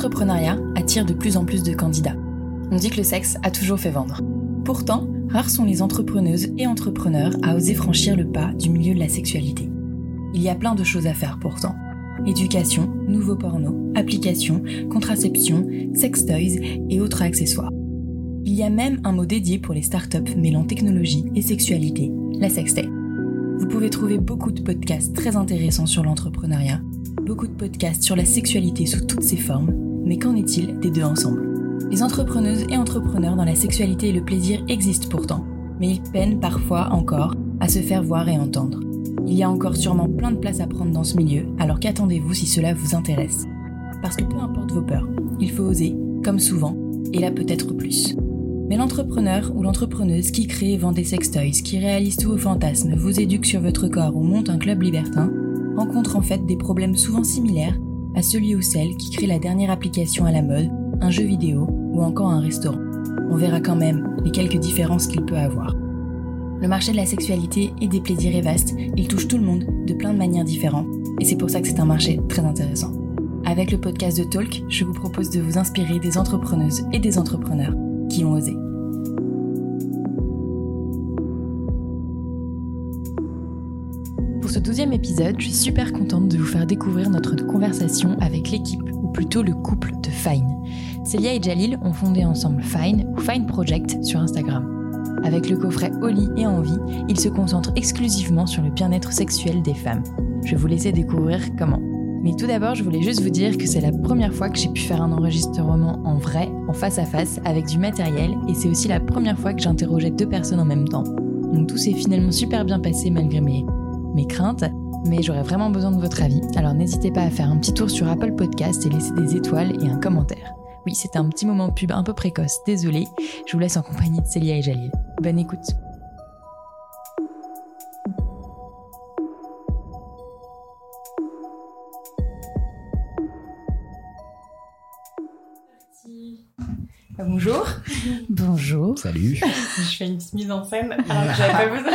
l'entrepreneuriat attire de plus en plus de candidats. On dit que le sexe a toujours fait vendre. Pourtant, rares sont les entrepreneuses et entrepreneurs à oser franchir le pas du milieu de la sexualité. Il y a plein de choses à faire pourtant. Éducation, nouveaux pornos, applications, contraception, sex toys et autres accessoires. Il y a même un mot dédié pour les startups mêlant technologie et sexualité, la sextech. Vous pouvez trouver beaucoup de podcasts très intéressants sur l'entrepreneuriat, beaucoup de podcasts sur la sexualité sous toutes ses formes, mais qu'en est-il des deux ensemble? Les entrepreneuses et entrepreneurs dans la sexualité et le plaisir existent pourtant, mais ils peinent parfois encore à se faire voir et entendre. Il y a encore sûrement plein de place à prendre dans ce milieu, alors qu'attendez-vous si cela vous intéresse? Parce que peu importe vos peurs, il faut oser, comme souvent, et là peut-être plus. Mais l'entrepreneur ou l'entrepreneuse qui crée et vend des sextoys, qui réalise tous vos fantasmes, vous éduque sur votre corps ou monte un club libertin, rencontre en fait des problèmes souvent similaires à celui ou celle qui crée la dernière application à la mode, un jeu vidéo ou encore un restaurant. On verra quand même les quelques différences qu'il peut avoir. Le marché de la sexualité et des plaisirs est vaste, il touche tout le monde de plein de manières différentes, et c'est pour ça que c'est un marché très intéressant. Avec le podcast de Talk, je vous propose de vous inspirer des entrepreneuses et des entrepreneurs qui ont osé. Pour ce douzième épisode, je suis super contente de vous faire découvrir notre conversation avec l'équipe, ou plutôt le couple de Fine. Célia et Jalil ont fondé ensemble Fine, ou Fine Project, sur Instagram. Avec le coffret Oli et Envie, ils se concentrent exclusivement sur le bien-être sexuel des femmes. Je vais vous laisser découvrir comment. Mais tout d'abord, je voulais juste vous dire que c'est la première fois que j'ai pu faire un enregistrement en vrai, en face à face, avec du matériel, et c'est aussi la première fois que j'interrogeais deux personnes en même temps. Donc tout s'est finalement super bien passé malgré mes, mes craintes, mais j'aurais vraiment besoin de votre avis, alors n'hésitez pas à faire un petit tour sur Apple Podcast et laisser des étoiles et un commentaire. Oui, c'était un petit moment pub un peu précoce, désolé, je vous laisse en compagnie de Célia et Jalil. Bonne écoute. Bonjour. Bonjour. Salut. Je fais une petite mise en scène alors que j'avais pas besoin.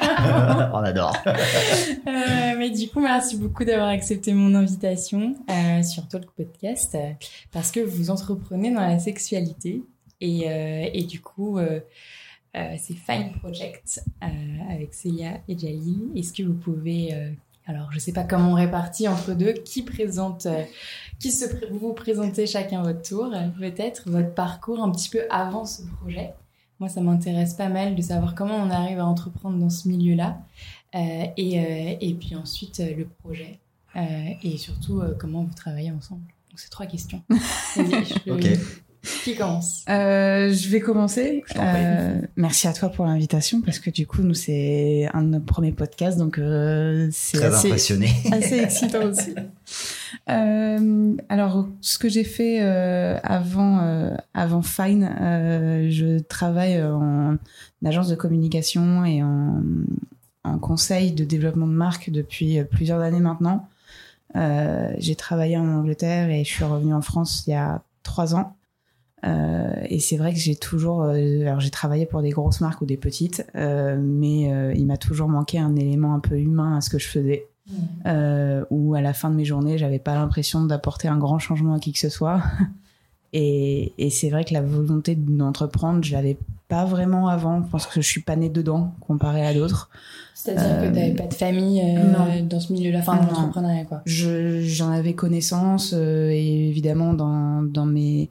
On adore. Euh, mais du coup, merci beaucoup d'avoir accepté mon invitation euh, sur Talk Podcast euh, parce que vous entreprenez dans la sexualité et, euh, et du coup, c'est Fine Project avec Célia et Jalil. Est-ce que vous pouvez alors, je sais pas comment on répartit entre deux. Qui présente, qui se, pré- vous présentez chacun votre tour, peut-être votre parcours un petit peu avant ce projet? Moi, ça m'intéresse pas mal de savoir comment on arrive à entreprendre dans ce milieu-là, Euh, et, euh, et puis ensuite euh, le projet, Euh, et surtout euh, comment vous travaillez ensemble. Donc, c'est trois questions. Je- Ok. Qui commence? Euh, je vais commencer. Je t'en prie. Euh, merci à toi pour l'invitation parce que du coup, nous, c'est un de nos premiers podcasts, donc euh, c'est Très assez, impressionné. assez excitant aussi. Euh, alors, ce que j'ai fait euh, avant, euh, avant Fine, euh, je travaille en agence de communication et en, en conseil de développement de marque depuis plusieurs années maintenant. Euh, j'ai travaillé en Angleterre et je suis revenue en France il y a trois ans. Euh, et c'est vrai que j'ai toujours, euh, alors j'ai travaillé pour des grosses marques ou des petites, euh, mais il m'a toujours manqué un élément un peu humain à ce que je faisais euh, où à la fin de mes journées, j'avais pas l'impression d'apporter un grand changement à qui que ce soit. Et, et c'est vrai que la volonté d'entreprendre, je l'avais pas vraiment avant. Je pense que je suis pas née dedans comparé à d'autres. C'est-à-dire que tu n'avais pas de famille dans ce milieu-là, enfin dans l'entrepreneuriat, quoi. Je- J'en avais connaissance et évidemment dans, dans mes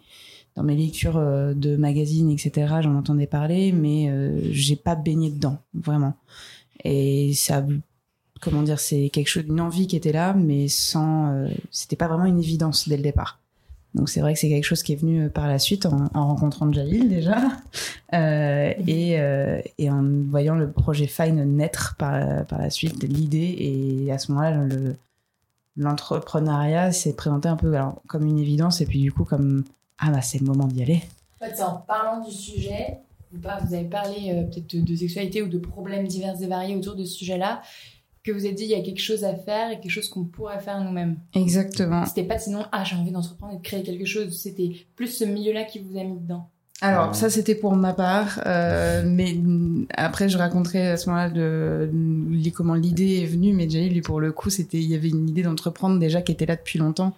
dans mes lectures euh, de magazines, etc. J'en entendais parler, mais euh, j'ai pas baigné dedans vraiment. Et ça, comment dire, c'est quelque chose, une envie qui était là, mais sans, euh, c'était pas vraiment une évidence dès le départ. Donc c'est vrai que c'est quelque chose qui est venu par la suite en, en rencontrant Jalil déjà euh, et, euh, et en voyant le projet Fine naître par, par la suite, l'idée et à ce moment-là le l'entrepreneuriat s'est présenté un peu alors, comme une évidence et puis du coup comme ah bah c'est le moment d'y aller. En fait, c'est en parlant du sujet, vous, avez parlé euh, peut-être de, sexualité ou de problèmes divers et variés autour de ce sujet-là, que vous avez dit il y a quelque chose à faire et quelque chose qu'on pourrait faire nous-mêmes. Exactement. C'était pas sinon, ah j'ai envie d'entreprendre et de créer quelque chose, c'était plus ce milieu-là qui vous a mis dedans. Alors Ouais. ça c'était pour ma part, euh, mais après je raconterai à ce moment-là de, de comment l'idée est venue. Mais Jalil lui pour le coup c'était il y avait une idée d'entreprendre déjà qui était là depuis longtemps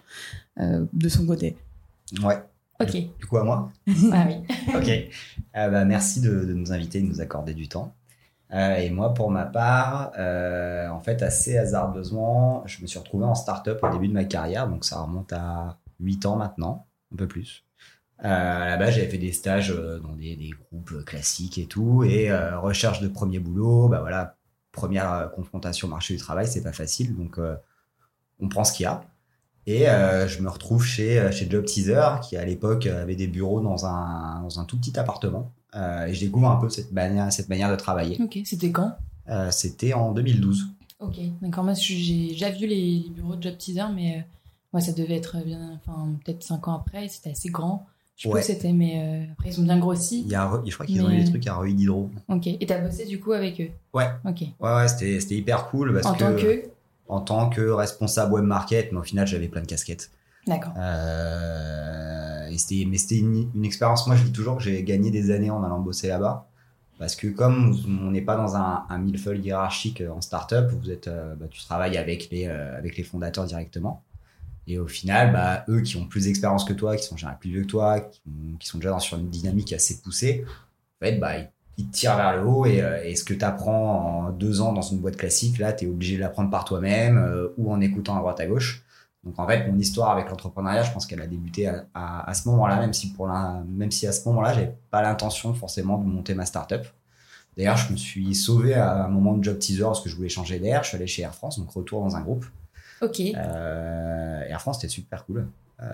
euh, de son côté. Ouais. Ok. Du coup, à moi Ah oui. Ok. Euh, bah, merci de, de nous inviter, de nous accorder du temps. Euh, et moi, pour ma part, euh, en fait, assez hasardeusement, je me suis retrouvé en start-up au début de ma carrière, donc ça remonte à 8 ans maintenant, un peu plus. Euh, à la base, j'avais fait des stages dans des, des groupes classiques et tout, et euh, recherche de premier boulot, bah voilà, première confrontation au marché du travail, c'est pas facile, donc euh, on prend ce qu'il y a. Et euh, je me retrouve chez, euh, chez Job Teaser, qui à l'époque avait des bureaux dans un, dans un tout petit appartement. Euh, et je découvre un peu cette manière, cette manière de travailler. Ok. C'était quand? Euh, C'était en 2012. Ok. D'accord. Moi, j'ai déjà vu les, les bureaux de Job Teaser, mais euh, ouais, ça devait être bien, enfin, peut-être 5 ans après. C'était assez grand. Je sais Ouais. pas où c'était, mais euh, après, ils ont bien grossi. Il y a, je crois qu'ils ont eu des trucs à Rue Diderot. Ok. Et t'as bossé du coup avec eux? Ouais. Ok. Ouais, ouais, c'était c'était hyper cool. Parce en que, tant que. En tant que responsable web market, mais au final, j'avais plein de casquettes. D'accord. Euh, et c'était, mais c'était une, une expérience. Moi, je dis toujours que j'ai gagné des années en allant bosser là-bas. Parce que comme on n'est pas dans un, un millefeuille hiérarchique en startup, vous êtes, euh, bah, tu travailles avec les, euh, avec les fondateurs directement. Et au final, bah, eux qui ont plus d'expérience que toi, qui sont généralement plus vieux que toi, qui sont déjà dans, sur une dynamique assez poussée, en fait, bah, ils, ils te tirent vers le haut. Et, euh, et ce que tu apprends en deux ans dans une boîte classique, là, tu es obligé de l'apprendre par toi-même euh, ou en écoutant à droite à gauche. Donc en fait, mon histoire avec l'entrepreneuriat, je pense qu'elle a débuté à, à, à ce moment-là, même si pour la, même si à ce moment-là, j'avais pas l'intention forcément de monter ma startup. D'ailleurs, je me suis sauvé à un moment de job teaser parce que je voulais changer d'air. Je suis allé chez Air France, donc retour dans un groupe. Ok. Euh, Air France, c'était super cool.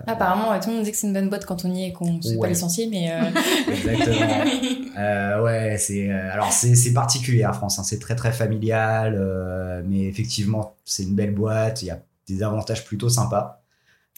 Apparemment, ouais, tout le monde dit que c'est une bonne boîte quand on y est qu'on ne fait pas Ouais. licencier, mais. euh, Exactement. Euh, ouais, c'est euh, alors c'est particulier Air France, hein, c'est très très familial, euh, mais effectivement c'est une belle boîte, il y a des avantages plutôt sympas.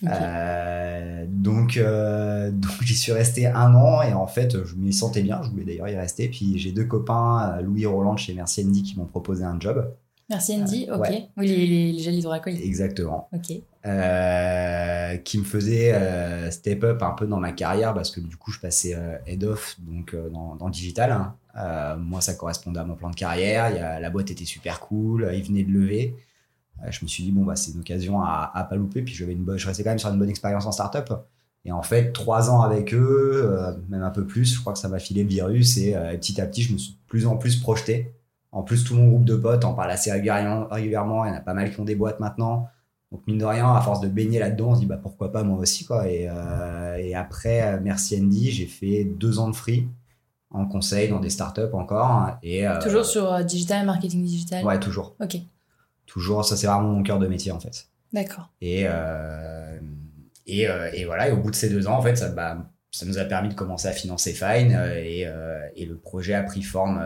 Euh, donc, euh, donc j'y suis resté un an et en fait je m'y sentais bien. Je voulais d'ailleurs y rester. Puis j'ai deux copains, euh, Louis Roland de chez Merci Andy, qui m'ont proposé un job. Merci Andy. euh, Ok. ouais. Oui, les, les, les gels hydroalcooliques. Exactement. Ok. Euh, qui me faisait euh, step up un peu dans ma carrière parce que du coup je passais head off donc dans, digital. hein. Moi ça correspondait à mon plan de carrière. Il y a, la boîte était super cool. Ils venaient de lever. Je me suis dit bon bah c'est une occasion à, à pas louper. Puis j'avais une bonne, je restais quand même sur une bonne expérience en startup. Et en fait trois ans avec eux, même un peu plus, je crois que ça m'a filé le virus et, et petit à petit je me suis de plus en plus projeté. En plus tout mon groupe de potes en parle assez régulièrement. régulièrement. Il y en a pas mal qui ont des boîtes maintenant. Donc mine de rien, à force de baigner là-dedans, on se dit bah pourquoi pas moi aussi quoi. Et, euh, et après, euh, merci Andy, j'ai fait deux ans de free en conseil dans des startups encore. et euh, Toujours sur euh, digital, marketing digital? ouais toujours, Ok. toujours. Ça c'est vraiment mon cœur de métier en fait. D'accord. Et et, et voilà. Et au bout de ces deux ans, en fait, ça bah, ça nous a permis de commencer à financer Fine et, et le projet a pris forme.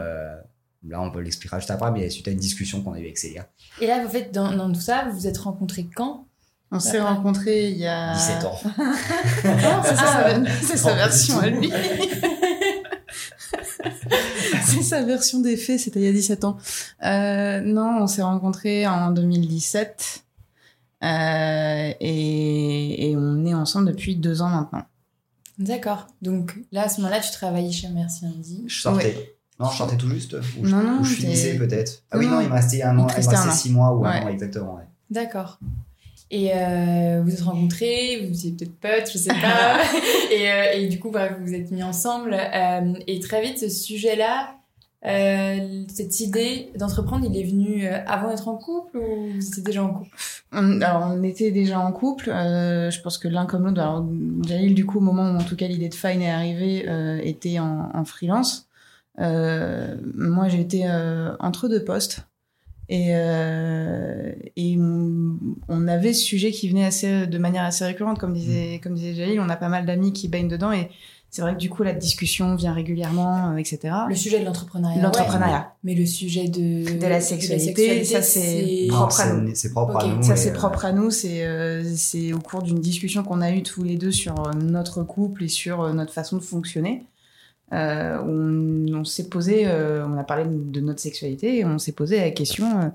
Là, on peut l'expliquer juste après, mais suite à une discussion qu'on a eue avec Célia. Et là, vous faites dans, dans tout ça, vous vous êtes rencontrés quand? On s'est Ah. rencontrés il y a 17 ans. Ah, c'est Ah. sa- Non, version à lui. c'est sa version des faits, c'était il y a 17 ans. Euh, non, on s'est rencontrés en 2017 euh, et, et on est ensemble depuis deux ans maintenant. D'accord. Donc là, à ce moment-là, tu travaillais chez Merci Andy. Je sortais. Non, je sortais tout juste. Ou je, Non, non, ou je finissais peut-être. Ah oui, Non, il me restait un an. il me restait six mois ou un an, exactement. ouais. D'accord. Et euh, vous vous êtes rencontrés, vous étiez peut-être potes, je sais pas. et, euh, et du coup, vous vous êtes mis ensemble. Euh, et très vite, ce sujet-là, euh, cette idée d'entreprendre, il est venu avant d'être en couple ou vous étiez déjà en couple? On- alors, on était déjà en couple. euh, je pense que l'un comme l'autre. Alors, Jalil, du coup, au moment où en tout cas l'idée de Fine est arrivée, euh, était en, en freelance. Euh, moi, j'étais euh, entre deux postes. Et, euh, et on, avait ce sujet qui venait assez, de manière assez récurrente, comme disait, comme disait Jalil. On a pas mal d'amis qui baignent dedans. Et c'est vrai que du coup, la discussion vient régulièrement, euh, etc. Le sujet de l'entrepreneuriat. L'entrepreneuriat. ouais. Mais le sujet de, De la sexualité, ça, c'est propre à nous. C'est propre à nous. Ça, c'est propre à nous. C'est euh, c'est au cours d'une discussion qu'on a eue tous les deux sur notre couple et sur notre façon de fonctionner. Euh, on s'est posé, euh, on a parlé de notre sexualité et on s'est posé la question euh,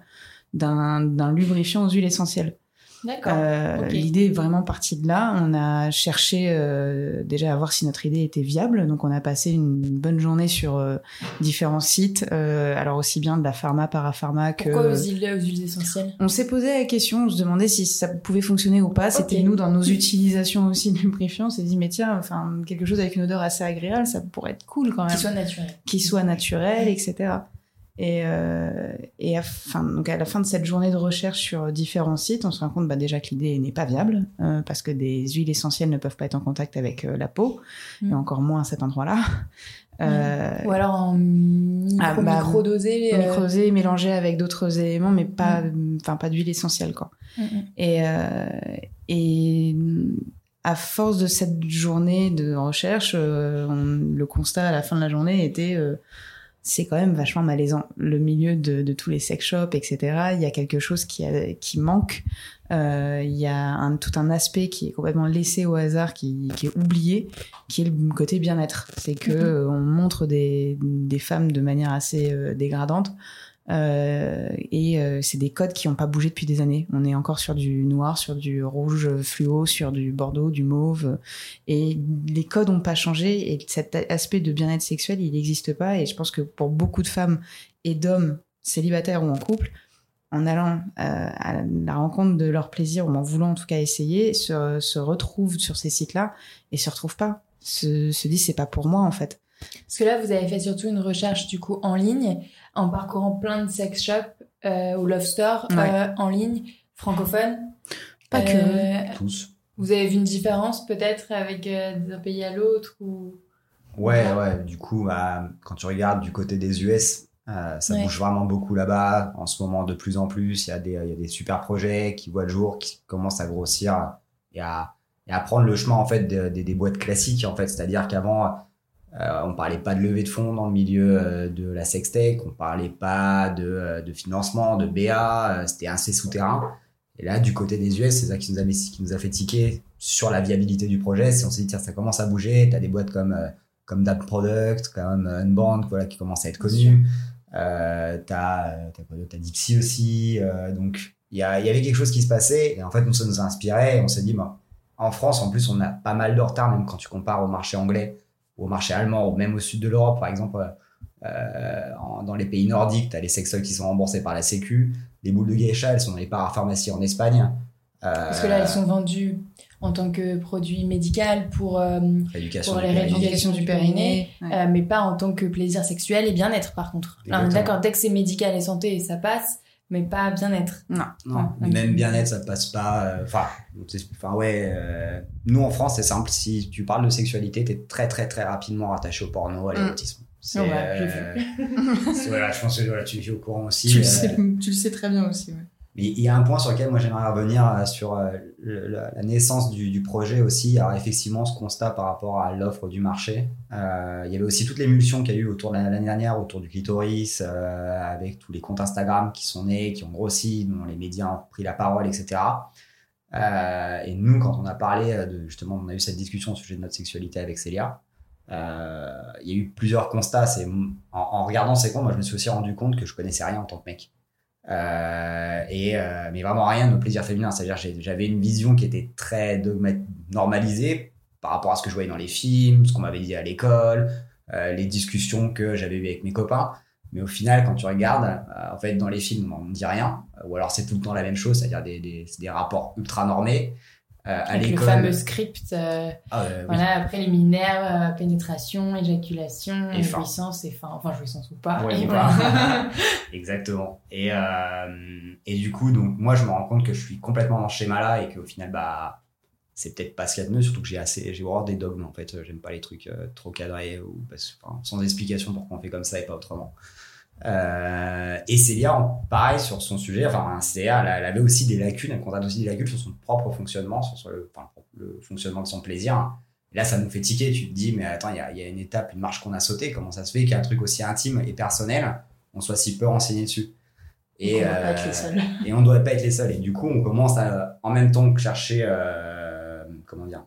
d'un d'un lubrifiant aux huiles essentielles. D'accord. Euh. L'idée est vraiment partie de là. On a cherché euh, déjà à voir si notre idée était viable. Donc on a passé une bonne journée sur euh, différents sites. Euh, alors aussi bien de la pharma, parapharma que... Pourquoi aux huiles, aux huiles essentielles? On s'est posé la question, on se demandait si ça pouvait fonctionner ou pas. C'était nous dans nos utilisations aussi de lubrifiants. On s'est dit mais tiens, enfin quelque chose avec une odeur assez agréable, ça pourrait être cool quand même Qui soit naturel. qui soit naturel, etc. Et, euh, et à, fin, donc à la fin de cette journée de recherche sur différents sites, on se rend compte bah, déjà que l'idée n'est pas viable, euh, parce que des huiles essentielles ne peuvent pas être en contact avec euh, la peau, Mm. et encore moins à cet endroit-là. Ou alors en micro, Ah, bah, micro-dosé. Microsé, mélangé avec d'autres éléments, mais pas, enfin pas d'huile essentielle, quoi. mm, mm. Et, et à force de cette journée de recherche, on- le constat à la fin de la journée était c'est quand même vachement malaisant. Le milieu de, de tous les sex shops, etc., il y a quelque chose qui, a- qui manque. Euh, Il y a un, tout un aspect qui est complètement laissé au hasard, qui, qui est oublié, qui est le côté bien-être. C'est que Mhm. euh, on montre des, des femmes de manière assez euh, dégradante. Euh, et euh, c'est des codes qui n'ont pas bougé depuis des années. On est encore sur du noir, sur du rouge fluo, sur du bordeaux, du mauve. Et les codes n'ont pas changé. Et cet aspect de bien-être sexuel, il n'existe pas. Et je pense que pour beaucoup de femmes et d'hommes célibataires ou en couple, en allant euh, à la rencontre de leur plaisir, ou en voulant en tout cas essayer, se, se retrouvent sur ces sites-là et se retrouvent pas. Se, se disent c'est pas pour moi en fait. Parce que là, vous avez fait surtout une recherche du coup en ligne, en parcourant plein de sex shops euh, ou love store Ouais. euh, en ligne, francophones. Pas que. Euh, Tous. Vous avez vu une différence peut-être avec euh, d'un pays à l'autre ou? Ouais, ouais. Du coup, bah, quand tu regardes du côté des US, euh, ça Ouais. bouge vraiment beaucoup là-bas. En ce moment, de plus en plus, il y, a des- il y a des super projets qui voient le jour, qui commencent à grossir et à, et à prendre le chemin en fait de- de- des boîtes classiques. En fait, c'est-à-dire qu'avant, euh, on parlait pas de levée de fonds dans le milieu euh, de la sextech, on parlait pas de, euh, de financement, de BA, euh, c'était assez souterrain. Et là, du côté des US, c'est ça qui nous a, qui nous a fait tiquer sur la viabilité du projet. C'est on s'est dit, tiens, ça commence à bouger. T'as des boîtes comme, comme Dap Product, comme Unbound, voilà, qui commencent à être connues. Quoi d'autre? T'as Dipsy aussi. donc, il y, y avait quelque chose qui se passait. Et en fait, nous, ça nous a inspiré. Et on s'est dit, bah, en France, en plus, on a pas mal de retard, même quand tu compares au marché anglais, ou au marché allemand, ou même au sud de l'Europe, par exemple. euh, en- dans les pays nordiques, tu as les sextoys qui sont remboursés par la Sécu. Les boules de geisha, elles sont dans les parapharmacies en Espagne. Euh, parce que là elles sont vendues en tant que produit médical pour euh, Rééducation pour du les périnée. rééducations du périnée, Ouais. euh, mais pas en tant que plaisir sexuel et bien-être par contre. D'accord, dès que c'est médical et santé, ça passe, mais pas bien-être. Non. Non, Ouais, même bien-être, ça passe pas. euh, Enfin, ouais. euh, nous en France, c'est simple. Si tu parles de sexualité, t'es très très très rapidement rattaché au porno, à Mm. l'érotisme. C'est, Ouais, euh, c'est- voilà, je pense que voilà, tu es au courant aussi. Tu, le euh, sais, tu le sais très bien aussi. ouais. Mais il y a un point sur lequel moi j'aimerais revenir euh, sur euh, la, naissance du, du projet aussi. Alors effectivement, ce constat par rapport à l'offre du marché. Euh, il y avait aussi toute l'émulsion qu'il y a eu autour de la- l'année dernière, autour du clitoris, euh, avec tous les comptes Instagram qui sont nés, qui ont grossi, dont les médias ont pris la parole, etc. Euh, et nous, quand on a parlé euh, de justement, on a eu cette discussion au sujet de notre sexualité avec Célia. il y a eu plusieurs constats. En, en regardant ces comptes, moi je me suis aussi rendu compte que je connaissais rien en tant que mec. Euh, et euh, mais vraiment rien de nos plaisirs féminins. C'est-à-dire j'avais une vision qui était très normalisée par rapport à ce que je voyais dans les films, ce qu'on m'avait dit à l'école, euh, les discussions que j'avais eues avec mes copains. Mais au final, quand tu regardes, euh, en fait, dans les films, on ne dit rien, ou alors c'est tout le temps la même chose, c'est-à-dire des, des, des rapports ultra normés. Euh, à Avec le l'école, fameux script, euh, Ah, euh, oui. voilà, préliminaire, euh, pénétration, éjaculation, Et jouissance et fin, enfin jouissance ou pas. Ouais, et ou voilà. Exactement. Et, et du coup, donc, moi, je me rends compte que je suis complètement dans ce schéma-là et qu'au final, bah, c'est peut-être pas ce qu'il y a de mieux, surtout que j'ai assez, j'ai horreur des dogmes, en fait. J'aime pas les trucs euh, trop cadrés ou parce, enfin, sans explication pourquoi on fait comme ça et pas autrement. Euh, et Célia, pareil sur son sujet, enfin, Célia, elle, elle avait aussi des lacunes, elle constate aussi des lacunes sur son propre fonctionnement, sur, sur le, enfin, le fonctionnement de son plaisir. Et là, ça nous fait tiquer. Tu te dis, mais attends, il y a, il y a une étape, une marche qu'on a sautée. Comment ça se fait qu'un truc aussi intime et personnel, on soit si peu renseigné dessus? Et, on être euh, ne doit pas être les seuls. Et du coup, on commence à, en même temps que chercher, euh, comment dire,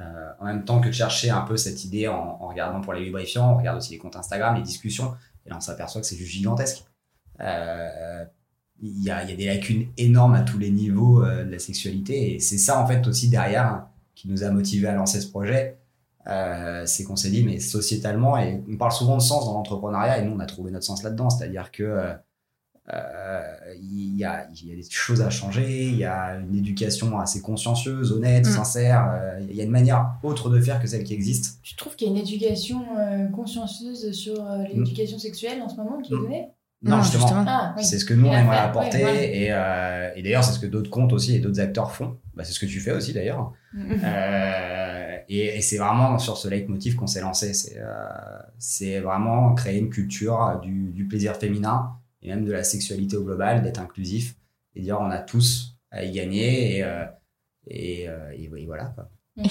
euh, en même temps que de chercher un peu cette idée en, en regardant pour les lubrifiants, on regarde aussi les comptes Instagram, les discussions, et là on s'aperçoit que c'est juste gigantesque. Euh, il y a, il y a des lacunes énormes à tous les niveaux euh, de la sexualité. Et c'est ça, en fait, aussi derrière qui nous a motivé à lancer ce projet. Euh, c'est qu'on s'est dit, mais sociétalement, et on parle souvent de sens dans l'entrepreneuriat, et nous, on a trouvé notre sens là-dedans. C'est-à-dire que euh, euh, il y, a, il y a des choses à changer, il y a une éducation assez consciencieuse, honnête, Mm. sincère. euh, il y a une manière autre de faire que celle qui existe. Tu trouves qu'il y a une éducation euh, consciencieuse sur euh, l'éducation sexuelle en ce moment qui est Mm. donnée? Non, Non, justement. justement. Ah, oui. C'est ce que nous, on Et aimerait apporter. ouais. Et, euh, et d'ailleurs, c'est ce que d'autres comptes aussi et d'autres acteurs font. Bah, c'est ce que tu fais aussi, d'ailleurs. Euh, et, et c'est vraiment sur ce leitmotiv qu'on s'est lancé. C'est euh, c'est vraiment créer une culture du, du plaisir féminin et même de la sexualité au global, d'être inclusif et dire on a tous à y gagner. Et, euh, et, euh, et- et voilà. Quoi.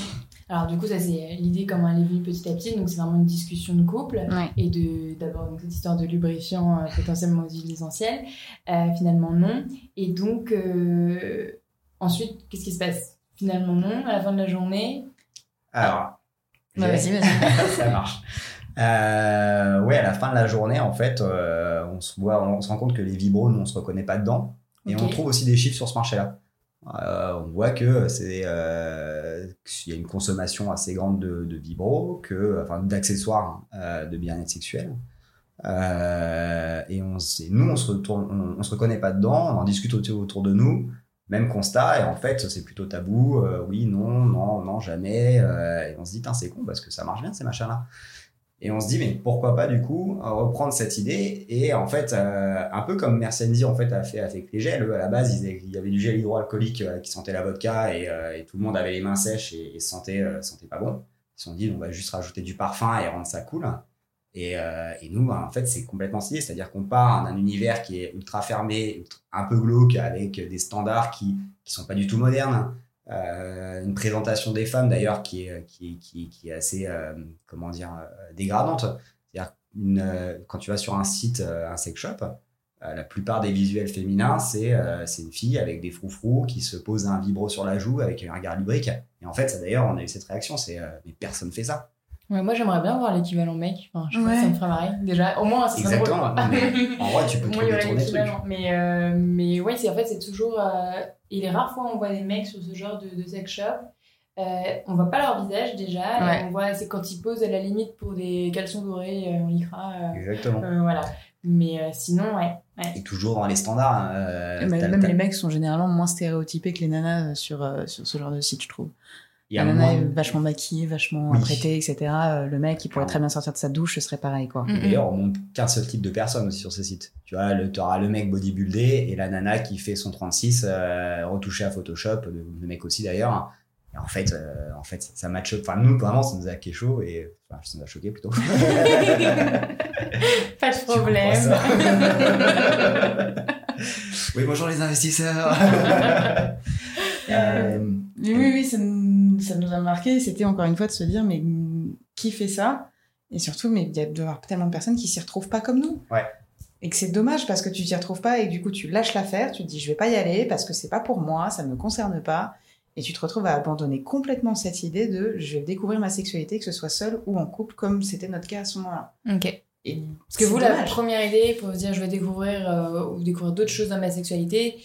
Alors du coup, ça c'est l'idée comment elle est venue petit à petit. Donc c'est vraiment une discussion de couple Ouais. et de d'abord donc cette histoire de lubrifiant euh, potentiellement aux huiles essentielles. Euh, finalement non. Et donc euh, ensuite, qu'est-ce qui se passe? Finalement non. À la fin de la journée, Alors, Bah, vas-y, vas-y. ça marche. Euh, ouais, à la fin de la journée, en fait, euh, on se voit, on se rend compte que les vibros, nous, on se reconnaît pas dedans. Et on trouve aussi des chiffres sur ce marché-là. Euh, on voit que c'est, euh, qu'il y a une consommation assez grande de, de vibros, que, enfin, d'accessoires euh, de bien-être sexuel. Euh, et on, nous, on se retourne, on, on se reconnaît pas dedans, on en discute autour, de nous, même constat, et en fait, c'est plutôt tabou. euh, oui, non, non, non, jamais. euh, et on se dit, c'est con parce que ça marche bien ces machins-là. Et on se dit, mais pourquoi pas du coup reprendre cette idée et en fait, euh, un peu comme Mercendi en fait a fait avec les gels, à la base, il y avait du gel hydroalcoolique euh, qui sentait la vodka et, euh, et tout le monde avait les mains sèches et, et sentait, sentait pas bon. Ils se sont dit, on va juste rajouter du parfum et rendre ça cool. Et, et nous, bah, en fait, c'est complètement stylé, c'est-à-dire qu'on part d'un univers qui est ultra fermé, un peu glauque, avec des standards qui qui sont pas du tout modernes. Euh, une présentation des femmes d'ailleurs qui est, qui, qui, qui est assez euh, comment dire euh, dégradante. C'est-à-dire une, quand tu vas sur un site, un sex shop, la plupart des visuels féminins, c'est euh, une fille avec des froufrous qui se pose un vibro sur la joue avec un regard lubrique. Et en fait, ça d'ailleurs, on a eu cette réaction, c'est euh, mais personne fait ça. Ouais, moi j'aimerais bien voir l'équivalent mec. Enfin, je sais pas, Ouais. ça me ferait marrer. Déjà, au moins drôle. Exactement. en vrai, tu peux il y détourner le truc. Mais, euh, mais ouais, c'est en fait, c'est toujours. euh, et les rares fois où on voit des mecs sur ce genre de, de sex shop, euh, on voit pas leur visage déjà. et Ouais. on voit, c'est quand ils posent à la limite pour des caleçons dorés euh, en lycra. euh, Exactement. euh, voilà. Mais euh, sinon, ouais. ouais. Et toujours dans les standards. euh, Et même les mecs sont généralement moins stéréotypés que les nanas sur, euh, sur ce genre de site, je trouve. Il y a La un nana moment- est vachement maquillée, vachement Oui. apprêtée, etc. Euh, Le mec, il pourrait très bien sortir de sa douche, ce serait pareil, quoi. Mm. D'ailleurs, on montre qu'un seul type de personne aussi sur ces sites. Tu vois, le, t'auras le mec bodybuildé et la nana qui fait son 36 euh, retouché à Photoshop, le, le mec aussi d'ailleurs. Et en fait, euh, en fait, ça, ça match. Enfin, nous, vraiment, ça nous a chaud et enfin, ça nous a choqué plutôt. Pas de Tu problème. oui, bonjour les investisseurs. Euh, Mais oui, oui, ça, nous- a marqué. C'était encore une fois de se dire, mais qui fait ça? Et surtout, mais il y a de tellement de personnes qui s'y retrouvent pas comme nous. Ouais. Et que c'est dommage parce que tu t'y retrouves pas et que du coup tu lâches l'affaire, tu te dis je vais pas y aller parce que c'est pas pour moi, ça me concerne pas. Et tu te retrouves à abandonner complètement cette idée de je vais découvrir ma sexualité, que ce soit seule ou en couple, comme c'était notre cas à ce moment-là. Ok. Et Parce que vous, la première idée pour vous dire je vais découvrir euh, ou découvrir d'autres choses dans ma sexualité,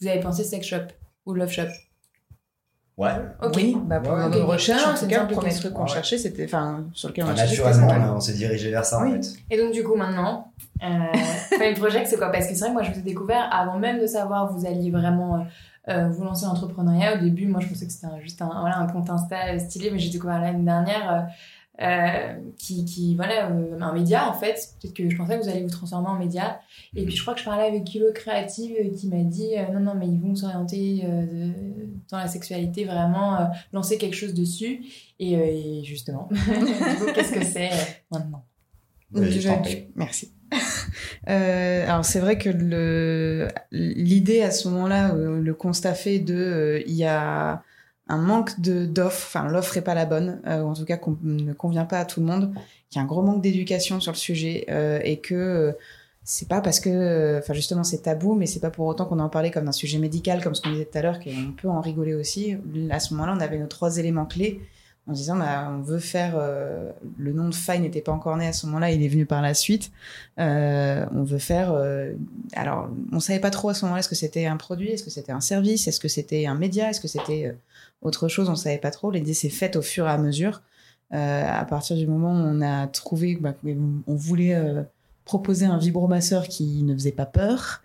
vous avez pensé sex shop ou love shop? Ouais. Ok. Oui, bah pour Ouais, nos ok. recherches, Non, en c'est tout cas, le premier truc qu'on cherchait, c'était, enfin, sur lequel on cherchait, naturellement, ça, on, s'est dirigé vers ça Oui. en fait. Et donc du coup maintenant, euh, Fine Project c'est quoi? Parce que c'est vrai que moi je vous ai découvert avant même de savoir que vous alliez vraiment euh, euh, vous lancer en entrepreneuriat. Au début moi je pensais que c'était juste un, voilà, un compte Insta stylé, mais j'ai découvert l'année dernière euh, euh, qui, qui voilà euh, un média en fait. Peut-être que je pensais que vous alliez vous transformer en média. Et puis je crois que je parlais avec Kilo Créative qui m'a dit euh, non non mais ils vont s'orienter euh, dans la sexualité vraiment euh, lancer quelque chose dessus. Et, euh, et justement, du coup qu'est-ce que c'est euh, maintenant? Prie. Merci. Euh, alors c'est vrai que le l'idée à ce moment-là, euh, le constat fait de, euh, il y a un manque de d'offres, enfin l'offre est pas la bonne, euh, ou en tout cas qu'on ne convient pas à tout le monde, qu'il y a un gros manque d'éducation sur le sujet euh, et que euh, c'est pas parce que, enfin justement c'est tabou, mais c'est pas pour autant qu'on en parlait comme d'un sujet médical, comme ce qu'on disait tout à l'heure, qu'on peut en rigoler aussi. À ce moment-là, on avait nos trois éléments clés. en disant bah, on veut faire euh, le nom de Fine n'était pas encore né à ce moment-là il est venu par la suite euh, on veut faire euh, alors on savait pas trop à ce moment-là est-ce que c'était un produit est-ce que c'était un service est-ce que c'était un média est-ce que c'était euh, autre chose on savait pas trop l'idée s'est faite au fur et à mesure Euh, à partir du moment où on a trouvé bah, on voulait euh, proposer un vibromasseur qui ne faisait pas peur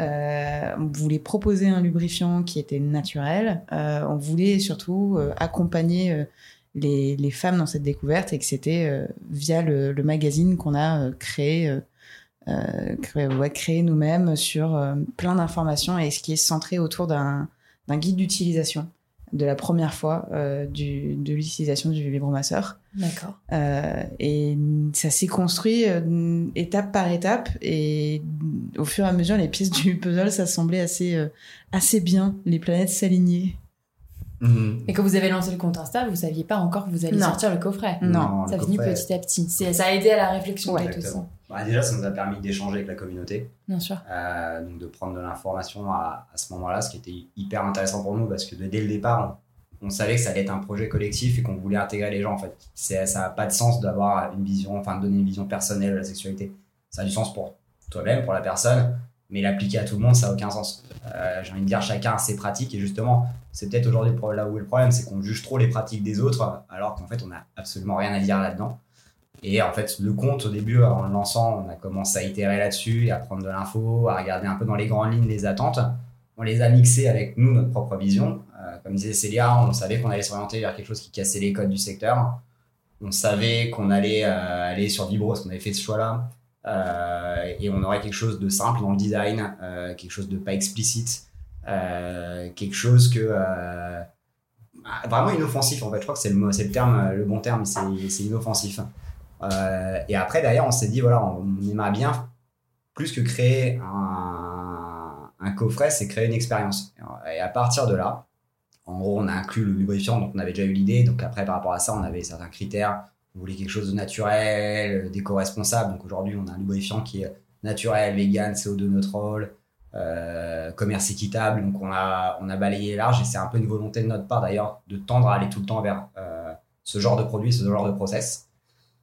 euh, on voulait proposer un lubrifiant qui était naturel. Euh, on voulait surtout euh, accompagner les, femmes dans cette découverte et que c'était via le, magazine qu'on a créé, créé, nous-mêmes sur plein d'informations et ce qui est centré autour d'un guide d'utilisation de la première fois de l'utilisation du vibromasseur. D'accord. Euh, et ça s'est construit euh, étape par étape. Et au fur et à mesure, les pièces du puzzle, ça semblait assez, euh, assez bien. Les planètes s'alignaient. Mhm. Et quand vous avez lancé le compte Insta, vous saviez pas encore que vous alliez Non. sortir le coffret. Non, Ça coffret, petit à petit. C'est- Ça a aidé à la réflexion Ouais, peut-être aussi. exactement. Bah, déjà, ça nous a permis d'échanger avec la communauté, Bien sûr. euh, donc de prendre de l'information à, à ce moment-là, ce qui était hyper intéressant pour nous parce que dès le départ, on, on savait que ça allait être un projet collectif et qu'on voulait intégrer les gens. En fait, ça n'a pas de sens d'avoir une vision, enfin de donner une vision personnelle de la sexualité. Ça a du sens pour toi-même, pour la personne, mais l'appliquer à tout le monde, ça n'a aucun sens. Euh, J'ai envie de dire, chacun ses pratiques et justement, c'est peut-être aujourd'hui là où est le problème, c'est qu'on juge trop les pratiques des autres alors qu'en fait, on n'a absolument rien à dire là-dedans. Et en fait, le compte, au début, en le lançant, on a commencé à itérer là-dessus, à prendre de l'info, à regarder un peu dans les grandes lignes les attentes. On les a mixées avec nous, notre propre vision. Comme disait Célia, on savait qu'on allait s'orienter vers quelque chose qui cassait les codes du secteur. On savait qu'on allait euh, aller sur Vibro, parce qu'on avait fait ce choix-là. Euh, et on aurait quelque chose de simple dans le design, euh, quelque chose de pas explicite, quelque chose que euh, ah, vraiment inoffensif en fait. Je crois que c'est le le bon terme, c'est inoffensif. Et après derrière, on s'est dit voilà, on, aimerait bien plus que créer un coffret, c'est créer une expérience. Et à partir de là, en gros, on a inclus le lubrifiant, donc on avait déjà eu l'idée. Donc après, par rapport à ça, on avait certains critères. On voulait quelque chose de naturel, d'éco-responsable. Donc aujourd'hui, on a un lubrifiant qui est naturel, vegan, CO2 neutral, euh, commerce équitable. Donc on a, on a balayé large et c'est un peu une volonté de notre part d'ailleurs de tendre à aller tout le temps vers euh, ce genre de produit, ce genre de process.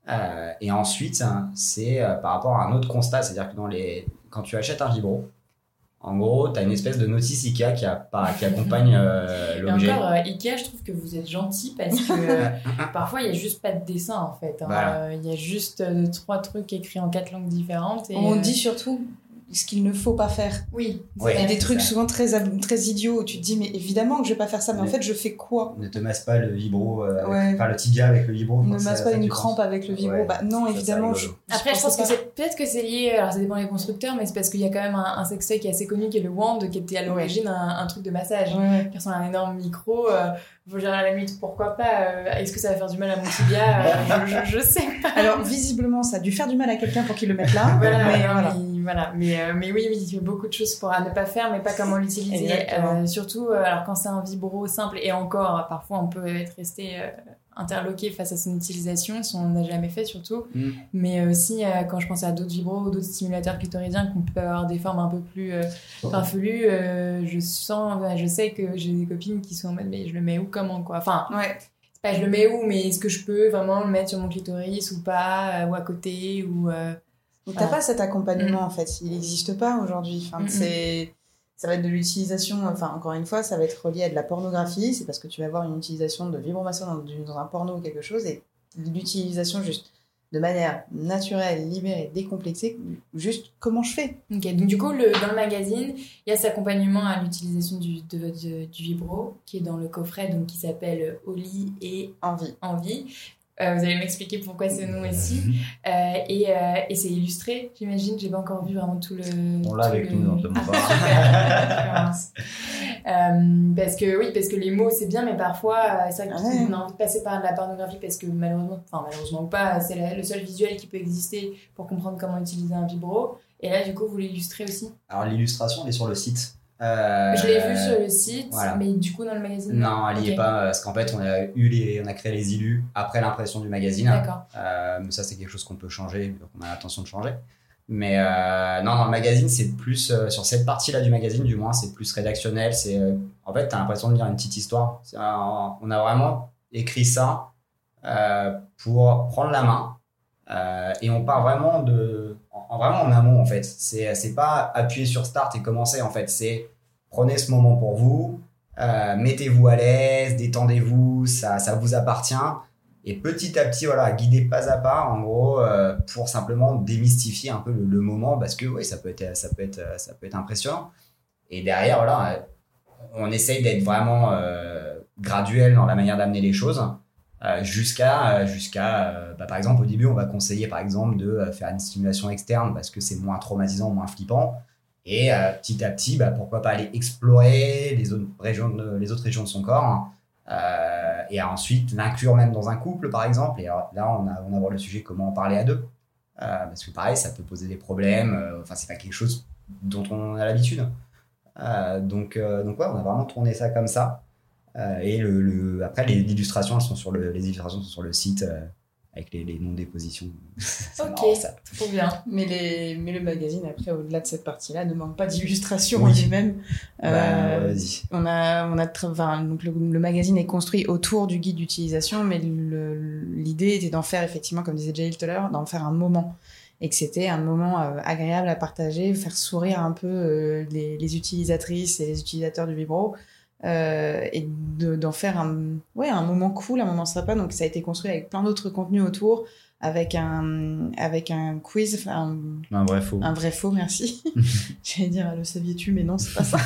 Euh, et ensuite, hein, c'est euh, par rapport à un autre constat, c'est-à-dire que dans les, quand tu achètes un vibro, en gros, tu as une espèce de notice IKEA qui, a, pas- qui accompagne euh, Et l'objet. encore, euh, Ikea, je trouve que vous êtes gentil parce que euh, parfois il y a juste pas de dessin en fait. hein. Voilà. Euh, Il y a juste euh, trois trucs écrits en quatre langues différentes. Et, On euh, dit surtout ce qu'il ne faut pas faire. oui. Ouais. Il y a des trucs souvent très, très idiots où tu te dis, mais évidemment que je vais pas faire ça, mais en fait, je fais quoi? Ne te masse pas le vibro, euh, avec- enfin le tibia avec le vibro. Ne masse pas ça, une crampe penses. avec le vibro. Ouais. Bah non, évidemment. je- Après, je pense que c'est peut-être que c'est lié, alors ça dépend des constructeurs, mais c'est parce qu'il y a quand même un, un sextoy qui est assez connu, qui est le Wand, qui était à l'origine un, un truc de massage. Qui ressemble à un énorme micro. Euh, faut dire à la limite, pourquoi pas euh, Est-ce que ça va faire du mal à mon tibia? Euh, je, je, je sais pas. Alors, visiblement, ça a dû faire du mal à quelqu'un pour qu'il le mette là. Voilà, mais voilà. mais, euh, mais oui, oui, il y a beaucoup de choses pour à ne pas faire, mais pas comment l'utiliser. Euh, surtout, euh, alors quand c'est un vibro simple, et encore, parfois on peut être resté euh, interloqué face à son utilisation, si on n'a jamais fait surtout. Mm. Mais aussi, euh, quand je pense à d'autres vibros ou d'autres stimulateurs clitoridiens qu'on peut avoir des formes un peu plus euh, farfelues, euh, je sens, ouais, je sais que j'ai des copines qui sont en mode, mais je le mets où, comment, quoi. Enfin, Ouais. c'est pas je le mets où, mais est-ce que je peux vraiment le mettre sur mon clitoris ou pas, euh, ou à côté, ou. Donc, t'as pas cet accompagnement, en fait. Il n'existe pas aujourd'hui. Enfin, Mm, mm. c'est... Ça va être de l'utilisation, enfin, encore une fois, ça va être relié à de la pornographie. C'est parce que tu vas avoir une utilisation de vibromasseur dans, dans un porno ou quelque chose et l'utilisation juste de manière naturelle, libérée, décomplexée. Juste comment je fais. Ok, donc du coup, le, dans le magazine, il y a cet accompagnement à l'utilisation du, de, de- du vibro qui est dans le coffret, donc qui s'appelle Oli et Envie. Envie. Euh, vous allez m'expliquer pourquoi ce nom aussi. Euh, et euh, et c'est illustré, j'imagine. J'ai pas encore vu vraiment tout le. On l'a tout avec le- nous, on te Ah. Euh, parce que oui, parce que les mots c'est bien, mais parfois euh, c'est vrai Ouais. qu'on a envie de passer par la pornographie parce que malheureusement, enfin malheureusement ou pas, c'est le seul visuel qui peut exister pour comprendre comment utiliser un vibro. Et là, du coup, vous l'illustrez aussi? Alors l'illustration, elle est sur le site. Euh, Je l'ai vu sur le site, voilà. mais du coup dans le magazine. Non, elle n'y est pas, parce qu'en fait, on a, eu les, on a créé les illus après l'impression du magazine. D'accord. Euh, mais ça, c'est quelque chose qu'on peut changer, donc on a l'intention de changer. Mais euh, non, dans le magazine, c'est plus, euh, sur cette partie-là du magazine, du moins, c'est plus rédactionnel. C'est, euh, en fait, tu as l'impression de lire une petite histoire. Un- on a vraiment écrit ça euh, pour prendre la main. Euh, et on part vraiment de, en, vraiment en amont en fait. C'est, c'est pas appuyer sur start et commencer en fait. C'est prenez ce moment pour vous, euh, mettez-vous à l'aise, détendez-vous, ça, ça vous appartient. Et petit à petit, voilà, guidez pas à pas, en gros, euh, pour simplement démystifier un peu le, moment, parce que oui, ça peut être, ça peut être, ça peut être impressionnant. Et derrière, voilà, on essaye d'être vraiment euh, graduel dans la manière d'amener les choses, jusqu'à, jusqu'à, bah, par exemple, au début, on va conseiller, par exemple, de faire une stimulation externe parce que c'est moins traumatisant, moins flippant. Et euh, petit à petit, bah, pourquoi pas aller explorer les autres régions de, les autres régions de son corps. hein. Euh, et ensuite l'inclure même dans un couple, par exemple. Et là, on, a, on aborde le sujet comment en parler à deux. Euh, parce que pareil, ça peut poser des problèmes. Enfin, c'est pas quelque chose dont on a l'habitude. Donc, donc ouais, on a vraiment tourné ça comme ça. Et le, après, les illustrations, sont sur le, les illustrations sont sur le site avec les, les noms des positions. Ok. marrant, ça. Trop bien. Mais, les, mais le magazine, après, au-delà de cette partie-là, ne manque pas d'illustrations Oui. en lui-même. Bah, Euh, on a, on a enfin, donc le, le magazine est construit autour du guide d'utilisation, mais l'idée était d'en faire effectivement, comme disait Jail tout à l'heure, d'en faire un moment. Et que c'était un moment euh, agréable à partager, faire sourire un peu euh, les, les utilisatrices et les utilisateurs du Vibro, euh, et de- d'en faire un, ouais, un moment cool, un moment sympa. Donc ça a été construit avec plein d'autres contenus autour, avec un, avec un quiz, un, Un vrai faux. un vrai faux, merci. J'allais dire, le saviez-tu, mais non, c'est pas ça.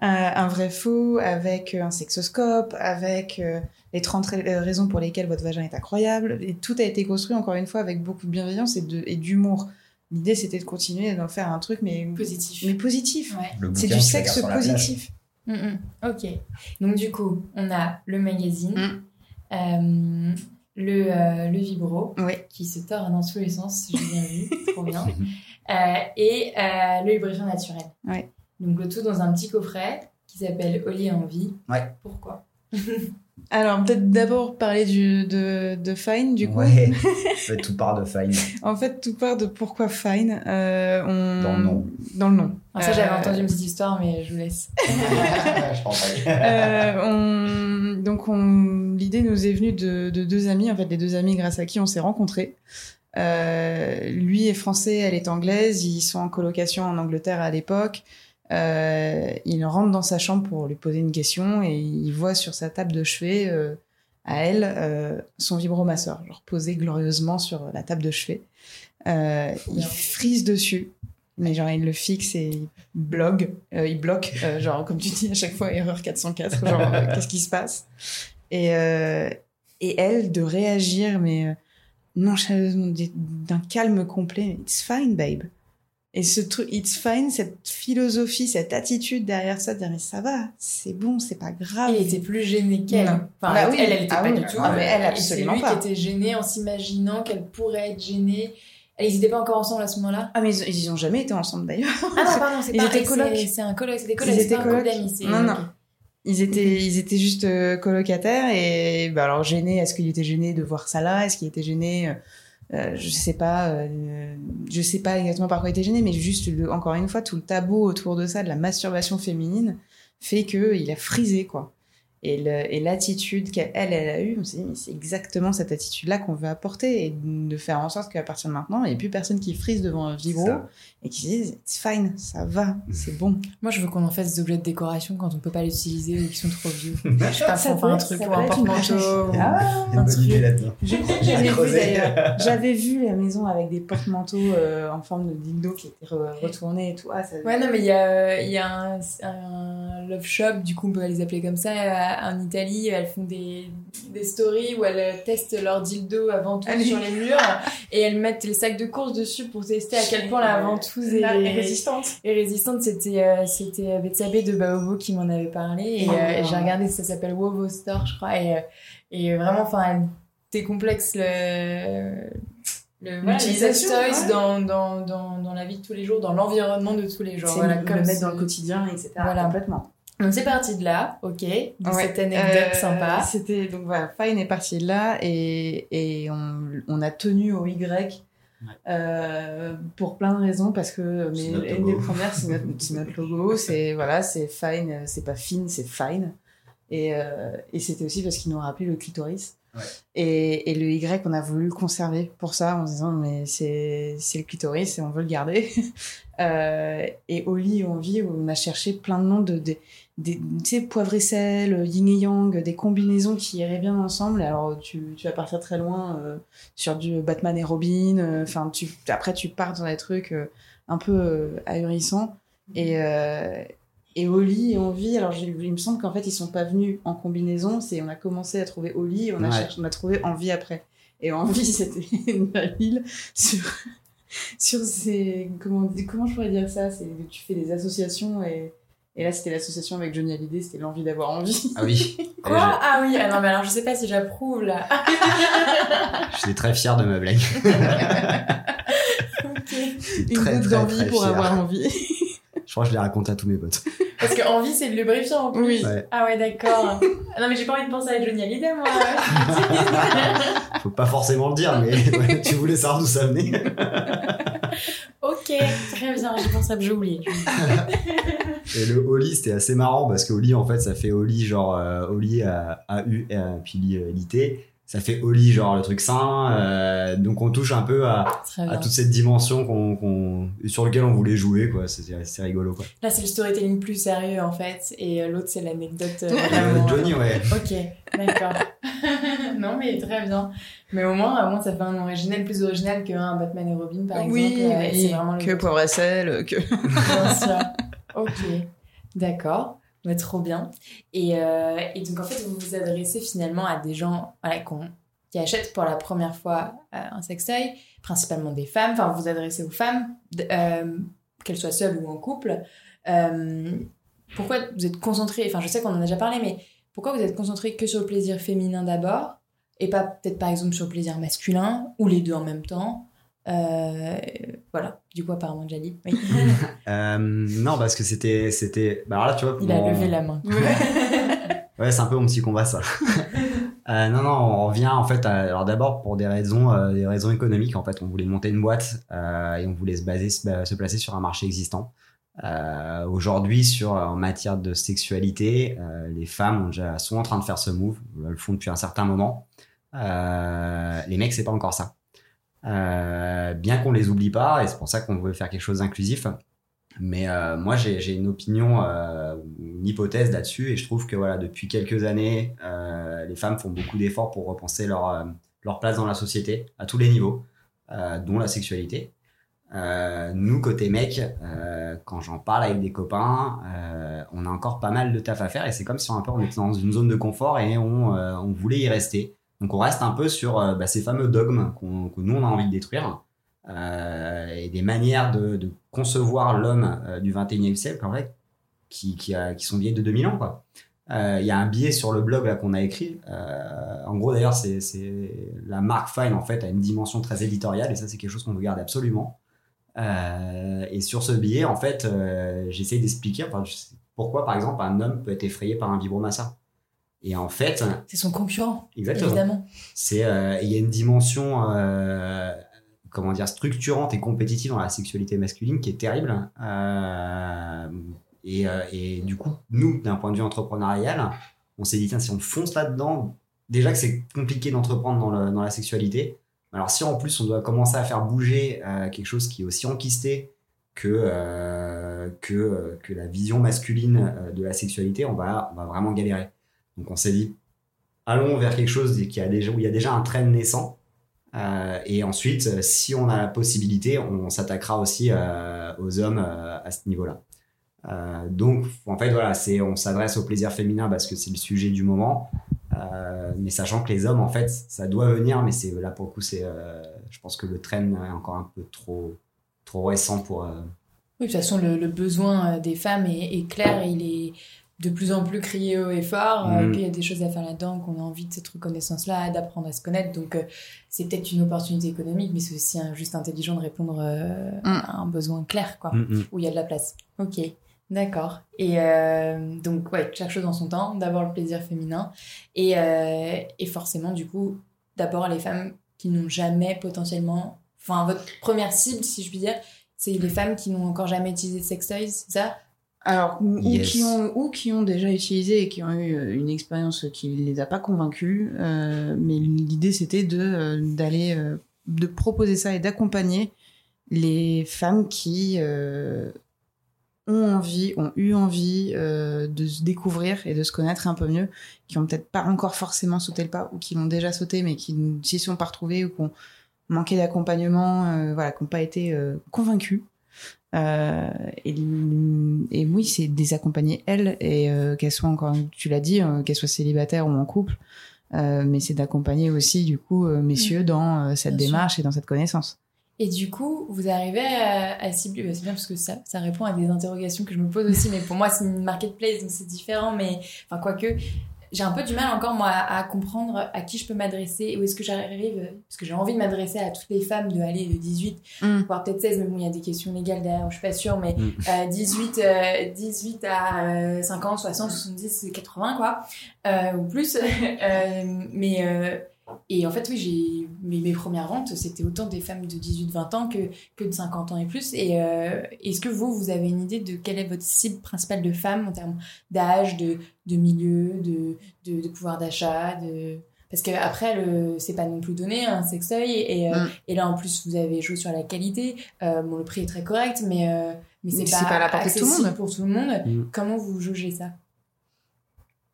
un, un vrai faux avec un sexoscope, avec euh, les 30 ra- euh, raisons pour lesquelles votre vagin est incroyable. Et tout a été construit, encore une fois, avec beaucoup de bienveillance et de- et d'humour. L'idée, c'était de continuer d'en faire un truc, mais, Positif. mais positif. Ouais. C'est du sexe positif. Mm. Ok. Donc du coup, on a le magazine, Mm. euh, le, euh, le vibro Oui. qui se tord dans tous les sens, j'ai bien vu, trop bien, Euh, et le lubrifiant naturel. Ouais. Donc le tout dans un petit coffret qui s'appelle Oli en vie. Ouais. Pourquoi? Alors, peut-être d'abord parler du, de, de Fine, du coup. Ouais. En fait, tout part de Fine. En fait, tout part de pourquoi Fine. euh, on... Dans le nom. Dans le nom. Alors ça, j'avais Euh, entendu une petite histoire, mais je vous laisse. je pense pas. Euh, on- donc on... l'idée nous est venue de, de deux amis, en fait des deux amis grâce à qui on s'est rencontrés. Euh, lui est français, elle est anglaise, ils sont en colocation en Angleterre à l'époque. Euh, il rentre dans sa chambre pour lui poser une question et il voit sur sa table de chevet euh, à elle euh, son vibromasseur, genre posé glorieusement sur la table de chevet. Il frise dessus, mais genre il le fixe et il il bloque, genre comme tu dis à chaque fois erreur 404, genre qu'est-ce qui se passe? Et, elle de réagir mais nonchaleusement d'un calme complet, it's fine babe. Et ce truc, it's fine, cette philosophie, cette attitude derrière ça, de dire mais ça va, c'est bon, c'est pas grave. il était plus gêné qu'elle. Enfin, Bah oui. elle, elle était Ah pas oui. du tout. Ah, mais elle, Et absolument C'est lui pas. qui était gêné en s'imaginant qu'elle pourrait être gênée. Ils n'étaient pas encore ensemble à ce moment-là Ah mais ils, ils ont jamais été ensemble d'ailleurs. Ah non, pardon, c'est Ils pas étaient c'est- colocs. C'est un coloc, c'est des Ils colocs, c'est étaient pas colocs. Non, non. Ils étaient, ils étaient juste euh, colocataires et bah alors gênés. Est-ce qu'il était gêné de voir ça là Est-ce qu'il était gêné euh, Je sais pas. euh, je sais pas exactement par quoi il était gêné, mais juste le- encore une fois tout le tabou autour de ça, de la masturbation féminine, fait que il a frisé quoi. Et le- et l'attitude qu'elle elle, elle a eue, on s'est dit mais c'est exactement cette attitude là qu'on veut apporter et de faire en sorte qu'à partir de maintenant, il n'y ait plus personne qui frise devant un vibro et qui se dise it's fine, ça va, c'est bon. Moi, je veux qu'on en fasse des objets de décoration quand on peut pas l'utiliser ou qui sont trop vieux. Je sais pas, Ça faut faire peut un être- truc ou peut un porte-manteau. Ah, truc. idée là-dedans. Je crois que j'avais vu d'ailleurs. J'avais vu la maison avec des porte-manteaux euh, en forme de dildo qui étaient re- retournés et tout. Ah, ça... Ouais, non, mais il y a, il y a un, un love shop, du coup, on peut les appeler comme ça, euh, en Italie. Elles font des, des stories où elles testent leur dildo à ventouse Allez. sur les murs et elles mettent les sacs de course dessus pour tester à quel point la ventouse est, est résistante. Et résistante, c'était euh, c'était Betsabé de Baobo qui m'en avait parlé. Et Oh, euh, j'ai regardé, ça s'appelle Wovo Store, je crois. Et, euh, et vraiment, enfin, elle décomplexe le. Le, voilà, L'utilisation, toys ouais. dans, dans, dans, dans la vie de tous les jours, dans l'environnement de tous les jours. Voilà, le comme mettre ce- dans le quotidien, etc. Voilà. Complètement. Donc c'est parti de là, ok, de Ouais. cette anecdote Euh, sympa. C'était donc voilà, Fine est parti de là et, et on, on a tenu au Y. euh, pour plein de raisons parce que mais une des logo. premières c'est notre, logo c'est voilà c'est fine c'est pas fine c'est fine et, euh, et c'était aussi parce qu'il nous a rappelé le clitoris Ouais. Et, et le Y, on a voulu le conserver pour ça, en se disant, mais c'est c'est le clitoris et on veut le garder. Euh, et au lit, on vit, on a cherché plein de noms de, de, des tu sais, poivre et sel, yin et yang, des combinaisons qui iraient bien ensemble. Alors, tu, tu vas partir très loin euh, sur du Batman et Robin. euh, Enfin, tu, après, tu pars dans des trucs euh, un peu euh, ahurissants. Et, euh, et au lit et on vit, alors il me semble qu'en fait, ils sont pas venus en combinaison. C'est, on a commencé à trouver lit et on a, cherché, on a trouvé envie après. Et envie, c'était une ville sur, sur ces. Comment, comment je pourrais dire ça? C'est tu fais des associations et. Et là, c'était l'association avec Johnny Hallyday, c'était l'envie d'avoir envie. Ah oui. Quoi Ah oui, ah non, mais alors je sais pas si j'approuve là. J'étais très fier de ma blague. ok. Une très, goutte d'envie pour avoir envie. Je crois que je l'ai raconté à tous mes potes. Parce que envie, c'est le lubrifiant en plus. Oui. Ouais. Ah ouais, d'accord. Ah non, mais j'ai pas envie de penser à Johnny Hallyday, moi. Faut pas forcément le dire, mais ouais, tu voulais savoir d'où ça venait. ok, très bien, j'ai pensé que j'ai oublié. Et le Oli, c'était assez marrant parce que Oli, en fait, ça fait Oli, genre euh, Oli à AU, euh, puis li- euh. Ça fait Oli, genre le truc sain. euh, donc on touche un peu à, à toute cette dimension qu'on, qu'on- sur lequel on voulait jouer, quoi. C'était assez rigolo, quoi. Là, c'est le storytelling plus sérieux en fait, et euh, l'autre, c'est l'anecdote. euh, Euh, vraiment, Johnny, ouais. Ok, d'accord. non, mais très bien. Mais au moins, au moins, ça fait un original plus original qu'un Batman et Robin, par exemple. oui, euh, et oui, c'est vraiment le que poivre et sel, que. Bien sûr. Ok, d'accord. Trop bien. Et, euh, et donc, en fait, vous vous adressez finalement à des gens voilà, qui achètent pour la première fois euh, un sextoy, principalement des femmes. Enfin, vous vous adressez aux femmes, euh, qu'elles soient seules ou en couple. Euh, pourquoi vous êtes concentré, enfin, je sais qu'on en a déjà parlé, mais pourquoi vous êtes concentré que sur le plaisir féminin d'abord et pas peut-être par exemple sur le plaisir masculin ou les deux en même temps? Euh, Voilà, du coup, apparemment, Jali. Oui. Euh, non, parce que c'était, c'était, bah alors là, tu vois. Il a levé la main. Ouais, c'est un peu mon petit combat, ça. Euh, non, non, on revient en fait. à- alors d'abord pour des raisons, euh, des raisons économiques. En fait, on voulait monter une boîte euh, et on voulait se baser, se, se placer sur un marché existant. Euh, Aujourd'hui, sur en matière de sexualité, euh, les femmes ont déjà, sont en train de faire ce move. Elles le font depuis un certain moment. Euh, les mecs, c'est pas encore ça. Euh, bien qu'on les oublie pas, et c'est pour ça qu'on veut faire quelque chose d'inclusif. Mais euh, moi, j'ai une opinion, euh, une hypothèse là-dessus, et je trouve que voilà, depuis quelques années, euh, les femmes font beaucoup d'efforts pour repenser leur euh, leur place dans la société à tous les niveaux, euh, dont la sexualité. Nous, côté mec, quand j'en parle avec des copains, on a encore pas mal de taf à faire, et c'est comme si on, un était dans une zone de confort et on, on voulait y rester. Donc on reste un peu sur euh, bah, ces fameux dogmes que nous on a envie de détruire euh, et des manières de, concevoir l'homme euh, du 21e siècle en fait qui, qui, qui sont vieilles de 2000 ans Il y a un billet sur le blog qu'on a écrit. En gros d'ailleurs c'est la marque Fine en fait a une dimension très éditoriale et ça c'est quelque chose qu'on veut garder absolument. Et sur ce billet en fait j'essaie d'expliquer pourquoi par exemple un homme peut être effrayé par un vibromasseur. Et en fait C'est son concurrent, exactement. évidemment. c'est euh, il y a une dimension euh, comment dire structurante et compétitive dans la sexualité masculine qui est terrible Euh, et, et du coup nous d'un point de vue entrepreneurial on s'est dit tiens si on fonce là dedans déjà que c'est compliqué d'entreprendre dans, le- dans la sexualité. Alors si en plus on doit commencer à faire bouger euh, quelque chose qui est aussi enquisté que euh, que que la vision masculine euh, de la sexualité on va on va vraiment galérer donc on s'est dit allons vers quelque chose qui a déjà, où il y a déjà un train naissant. Euh, et ensuite, euh, si on a la possibilité, on s'attaquera aussi euh, aux hommes à ce niveau-là. Donc, en fait, voilà, on s'adresse au plaisir féminin parce que c'est le sujet du moment. Mais sachant que les hommes, en fait, ça doit venir, mais c'est là pour le coup, c'est, je pense que le train est encore un peu trop, trop récent pour. Oui, de toute façon, le, besoin des femmes est, est clair, il est de plus en plus crié haut et fort, euh, Mhm. qu'il y a des choses à faire là-dedans, qu'on a envie de cette reconnaissance-là, d'apprendre à se connaître. Donc, euh, c'est peut-être une opportunité économique, mais c'est aussi un- juste intelligent de répondre euh, à un besoin clair, quoi, mm, mm. où il y a de la place. Ok, d'accord. Et euh, donc, ouais, chaque chose en son temps. D'abord le plaisir féminin, et, euh, et forcément, du coup, d'abord les femmes qui n'ont jamais potentiellement... Enfin, votre première cible, si je puis dire, c'est les femmes qui n'ont encore jamais utilisé de sextoys, c'est ça? Alors, ou, qui ont, ou qui ont déjà utilisé et qui ont eu euh, une expérience qui ne les a pas convaincus. euh, mais l'idée, c'était de, euh, d'aller, euh, de proposer ça et d'accompagner les femmes qui euh, ont envie, ont eu envie euh, de se découvrir et de se connaître un peu mieux, qui ont peut-être pas encore forcément sauté le pas ou qui l'ont déjà sauté mais qui ne s'y sont pas retrouvées ou qui ont manqué d'accompagnement, euh, voilà, qui n'ont pas été euh, convaincus. Euh, et, et oui, c'est de les accompagner elles et euh, qu'elles soient encore, tu l'as dit, euh, qu'elles soient célibataires ou en couple. Euh, mais c'est d'accompagner aussi du coup euh, messieurs dans euh, cette Bien sûr. démarche et dans cette connaissance. Et du coup, vous arrivez à, à cibler, bah, c'est bien parce que ça, ça répond à des interrogations que je me pose aussi, mais pour moi c'est une marketplace donc c'est différent, mais enfin quoique, j'ai un peu du mal encore moi à, à comprendre à qui je peux m'adresser, où est-ce que j'arrive, parce que j'ai envie de m'adresser à toutes les femmes de aller de 18, Mm. voire peut-être 16, mais bon il y a des questions légales derrière, je suis pas sûre, mais Mm. euh, 18, euh, 18 à euh, 50, 60, 70, 80 quoi, euh, ou plus, Euh, mais euh, et en fait, oui, j'ai mes, mes premières ventes, c'était autant des femmes de 18-20 ans que, que de 50 ans et plus. Et euh, est-ce que vous, vous avez une idée de quelle est votre cible principale de femmes en termes d'âge, de, de milieu, de, de, de pouvoir d'achat de... Parce que après, le, c'est pas non plus donné un. Et, euh, Mm. et là, en plus, vous avez joué sur la qualité. Euh, bon, le prix est très correct, mais, euh, mais c'est Mais pas, c'est pas à la portée de tout le accessible monde. pour tout le monde. Mm. Comment vous jaugez ça?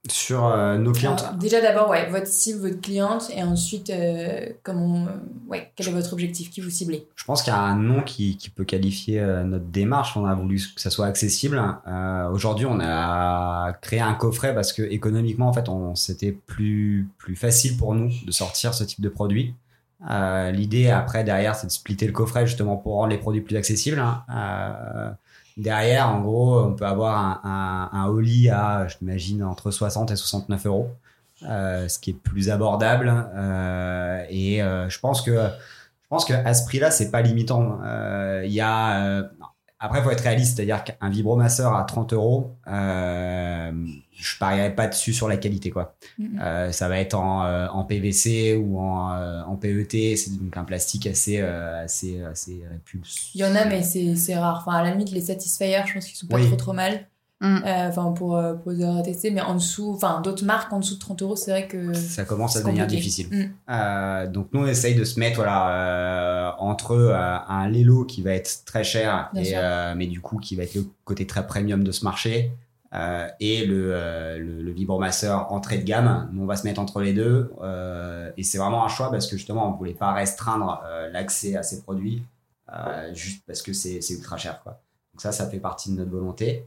Sur euh, nos clientes. alors, déjà d'abord, ouais, votre cible, votre cliente, et ensuite, euh, comment, euh, ouais, quel est votre objectif, qui vous ciblez? Je pense qu'il y a un nom qui, qui peut qualifier notre démarche. On a voulu que ça soit accessible. Aujourd'hui, on a créé un coffret parce que économiquement, en fait, c'était plus plus facile pour nous de sortir ce type de produit. L'idée après derrière, c'est de splitter le coffret justement pour rendre les produits plus accessibles. hein. Derrière, en gros, on peut avoir un, un, à, je m'imagine, entre 60 et 69 euros, euh, ce qui est plus abordable. Euh, et euh, je pense que je pense qu'à ce prix-là, c'est pas limitant. Il y a après, faut être réaliste, c'est-à-dire qu'un vibromasseur à 30 euros, euh, je parierais pas dessus sur la qualité, quoi. Euh, ça va être en, euh, en PVC ou en, euh, en PET, c'est donc un plastique assez euh, assez assez répulsif. Il y en a, mais c'est c'est rare. Enfin, à la limite, les Satisfyer, je pense qu'ils sont pas Oui. trop trop mal. Mm. Euh, Enfin, pour, euh, pour les avoir testés, mais en dessous, enfin, d'autres marques en dessous de 30 euros, c'est vrai que. ça commence à devenir difficile. Mm. Euh, donc nous on essaye de se mettre voilà euh, entre euh, un Lelo qui va être très cher et, euh, mais du coup qui va être le côté très premium de ce marché euh, et le, euh, le, le vibromasseur entrée de gamme. Nous on va se mettre entre les deux euh, et c'est vraiment un choix parce que justement on voulait pas restreindre euh, l'accès à ces produits euh, juste parce que c'est c'est ultra cher quoi. Donc ça ça fait partie de notre volonté.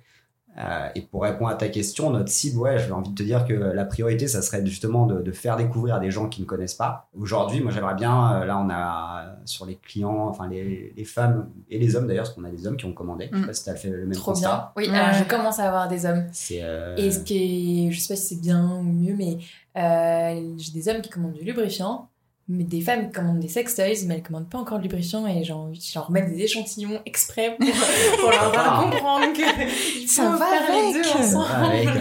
Euh, et pour répondre à ta question, notre cible, ouais, j'ai envie de te dire que la priorité, ça serait justement de, de faire découvrir à des gens qui ne connaissent pas. Aujourd'hui, moi, j'aimerais bien, euh, là, on a euh, sur les clients, enfin les, les femmes et les hommes d'ailleurs, parce qu'on a des hommes qui ont commandé. Je sais Mm. pas si tu as fait le même Trop bien. Oui, alors je commence à avoir des hommes. C'est euh, Et ce qui est, je sais pas si c'est bien ou mieux, mais euh, j'ai des hommes qui commandent du lubrifiant, mais des femmes qui commandent des sextoys, mais elles commandent pas encore de lubrifiant et j'ai envie de leur mettre des échantillons exprès pour, pour leur faire Ah. comprendre que Ça va faire les avec. deux ensemble.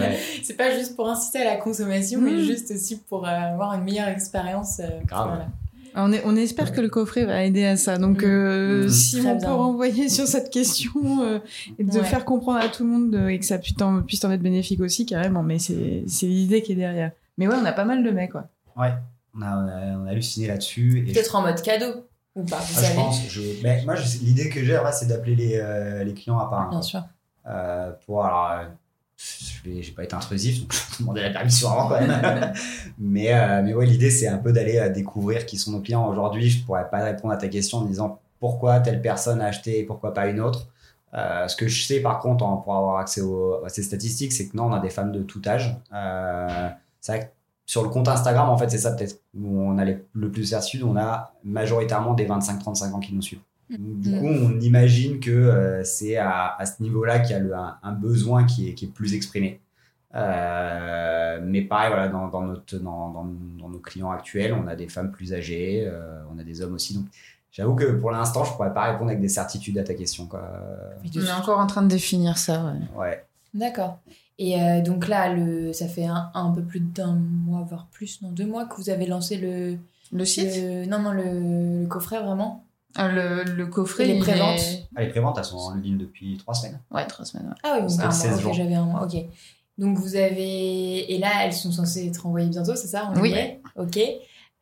ouais. C'est pas juste pour inciter à la consommation, Mm. mais juste aussi pour euh, avoir une meilleure expérience. euh, Grave. voilà. On, est, on espère que le coffret va aider à ça. Donc, Mm. euh, Mm. si Très on bien. peut renvoyer sur cette question euh, et de Ouais. faire comprendre à tout le monde euh, et que ça puisse t'en puisse t'en être bénéfique aussi, carrément. Mais c'est c'est l'idée qui est derrière. Mais ouais, on a pas mal de mecs, quoi. ouais, on a, on a, on a halluciné là-dessus. Peut-être en mode cadeau ou pas, vous Ah, je savez. pense, je, mais moi, je- l'idée que j'ai, c'est d'appeler les, euh, les clients à part. Bien sûr. Euh, pour alors, euh, je vais, j'ai pas été intrusif, donc je vais demander la permission avant quand même. mais, euh, mais ouais, l'idée c'est un peu d'aller découvrir qui sont nos clients. Aujourd'hui, je pourrais pas répondre à ta question en disant pourquoi telle personne a acheté et pourquoi pas une autre. Euh, ce que je sais par contre, pour avoir accès aux, à ces statistiques, c'est que non, on a des femmes de tout âge. Euh, c'est vrai que sur le compte Instagram, en fait, c'est ça peut-être où on a les- le plus perçu. On a majoritairement des 25-35 ans qui nous suivent. Donc, Du Mm. coup, on imagine que euh, c'est à, à ce niveau-là qu'il y a le- un, un besoin qui est, qui est plus exprimé. Euh, mais pareil, voilà, dans, dans, notre, dans, dans, dans nos clients actuels, on a des femmes plus âgées, euh, on a des hommes aussi. Donc, j'avoue que pour l'instant, je pourrais pas répondre avec des certitudes à ta question. Quoi. On est encore en train de définir ça, ouais. Ouais. D'accord. Et euh, donc là, le, ça fait un, un peu plus d'un mois, voire plus, non, deux mois que vous avez lancé le. Le site? le- non, non, le, le coffret vraiment. Ah, le, le coffret, Et les préventes est- Ah, les préventes, elles sont en ligne depuis trois semaines. Ouais, trois semaines. ouais. Ah oui, donc C'était un mois, 16 ok, jours. j'avais un mois, ok. Donc vous avez... Et là, elles sont censées être envoyées bientôt, c'est ça on Oui. est Ok.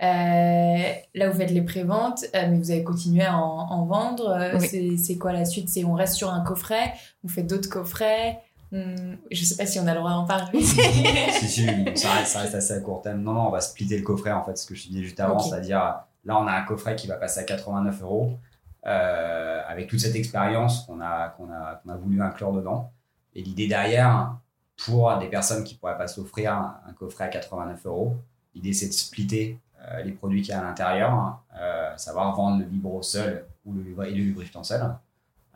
Euh, là, vous faites les préventes, euh, mais vous avez continué à en, en vendre. Euh, Oui. c'est- C'est quoi la suite? C'est on reste sur un coffret, on fait d'autres coffrets? On- Je sais pas si on a le droit d'en parler. si, si, ça reste, ça reste assez à court terme. Non, non, on va splitter le coffret, en fait, ce que je te disais juste avant, c'est-à-dire, là, on a un coffret qui va passer à 89 euros, euh, avec toute cette expérience qu'on a, qu'on a, qu'on a voulu inclure dedans. Et l'idée derrière, pour des personnes qui pourraient pas s'offrir un, un coffret à 89 euros, l'idée, c'est de splitter euh, les produits qu'il y a à l'intérieur, euh, savoir vendre le vibro seul ou le, et le lubrifiant seul.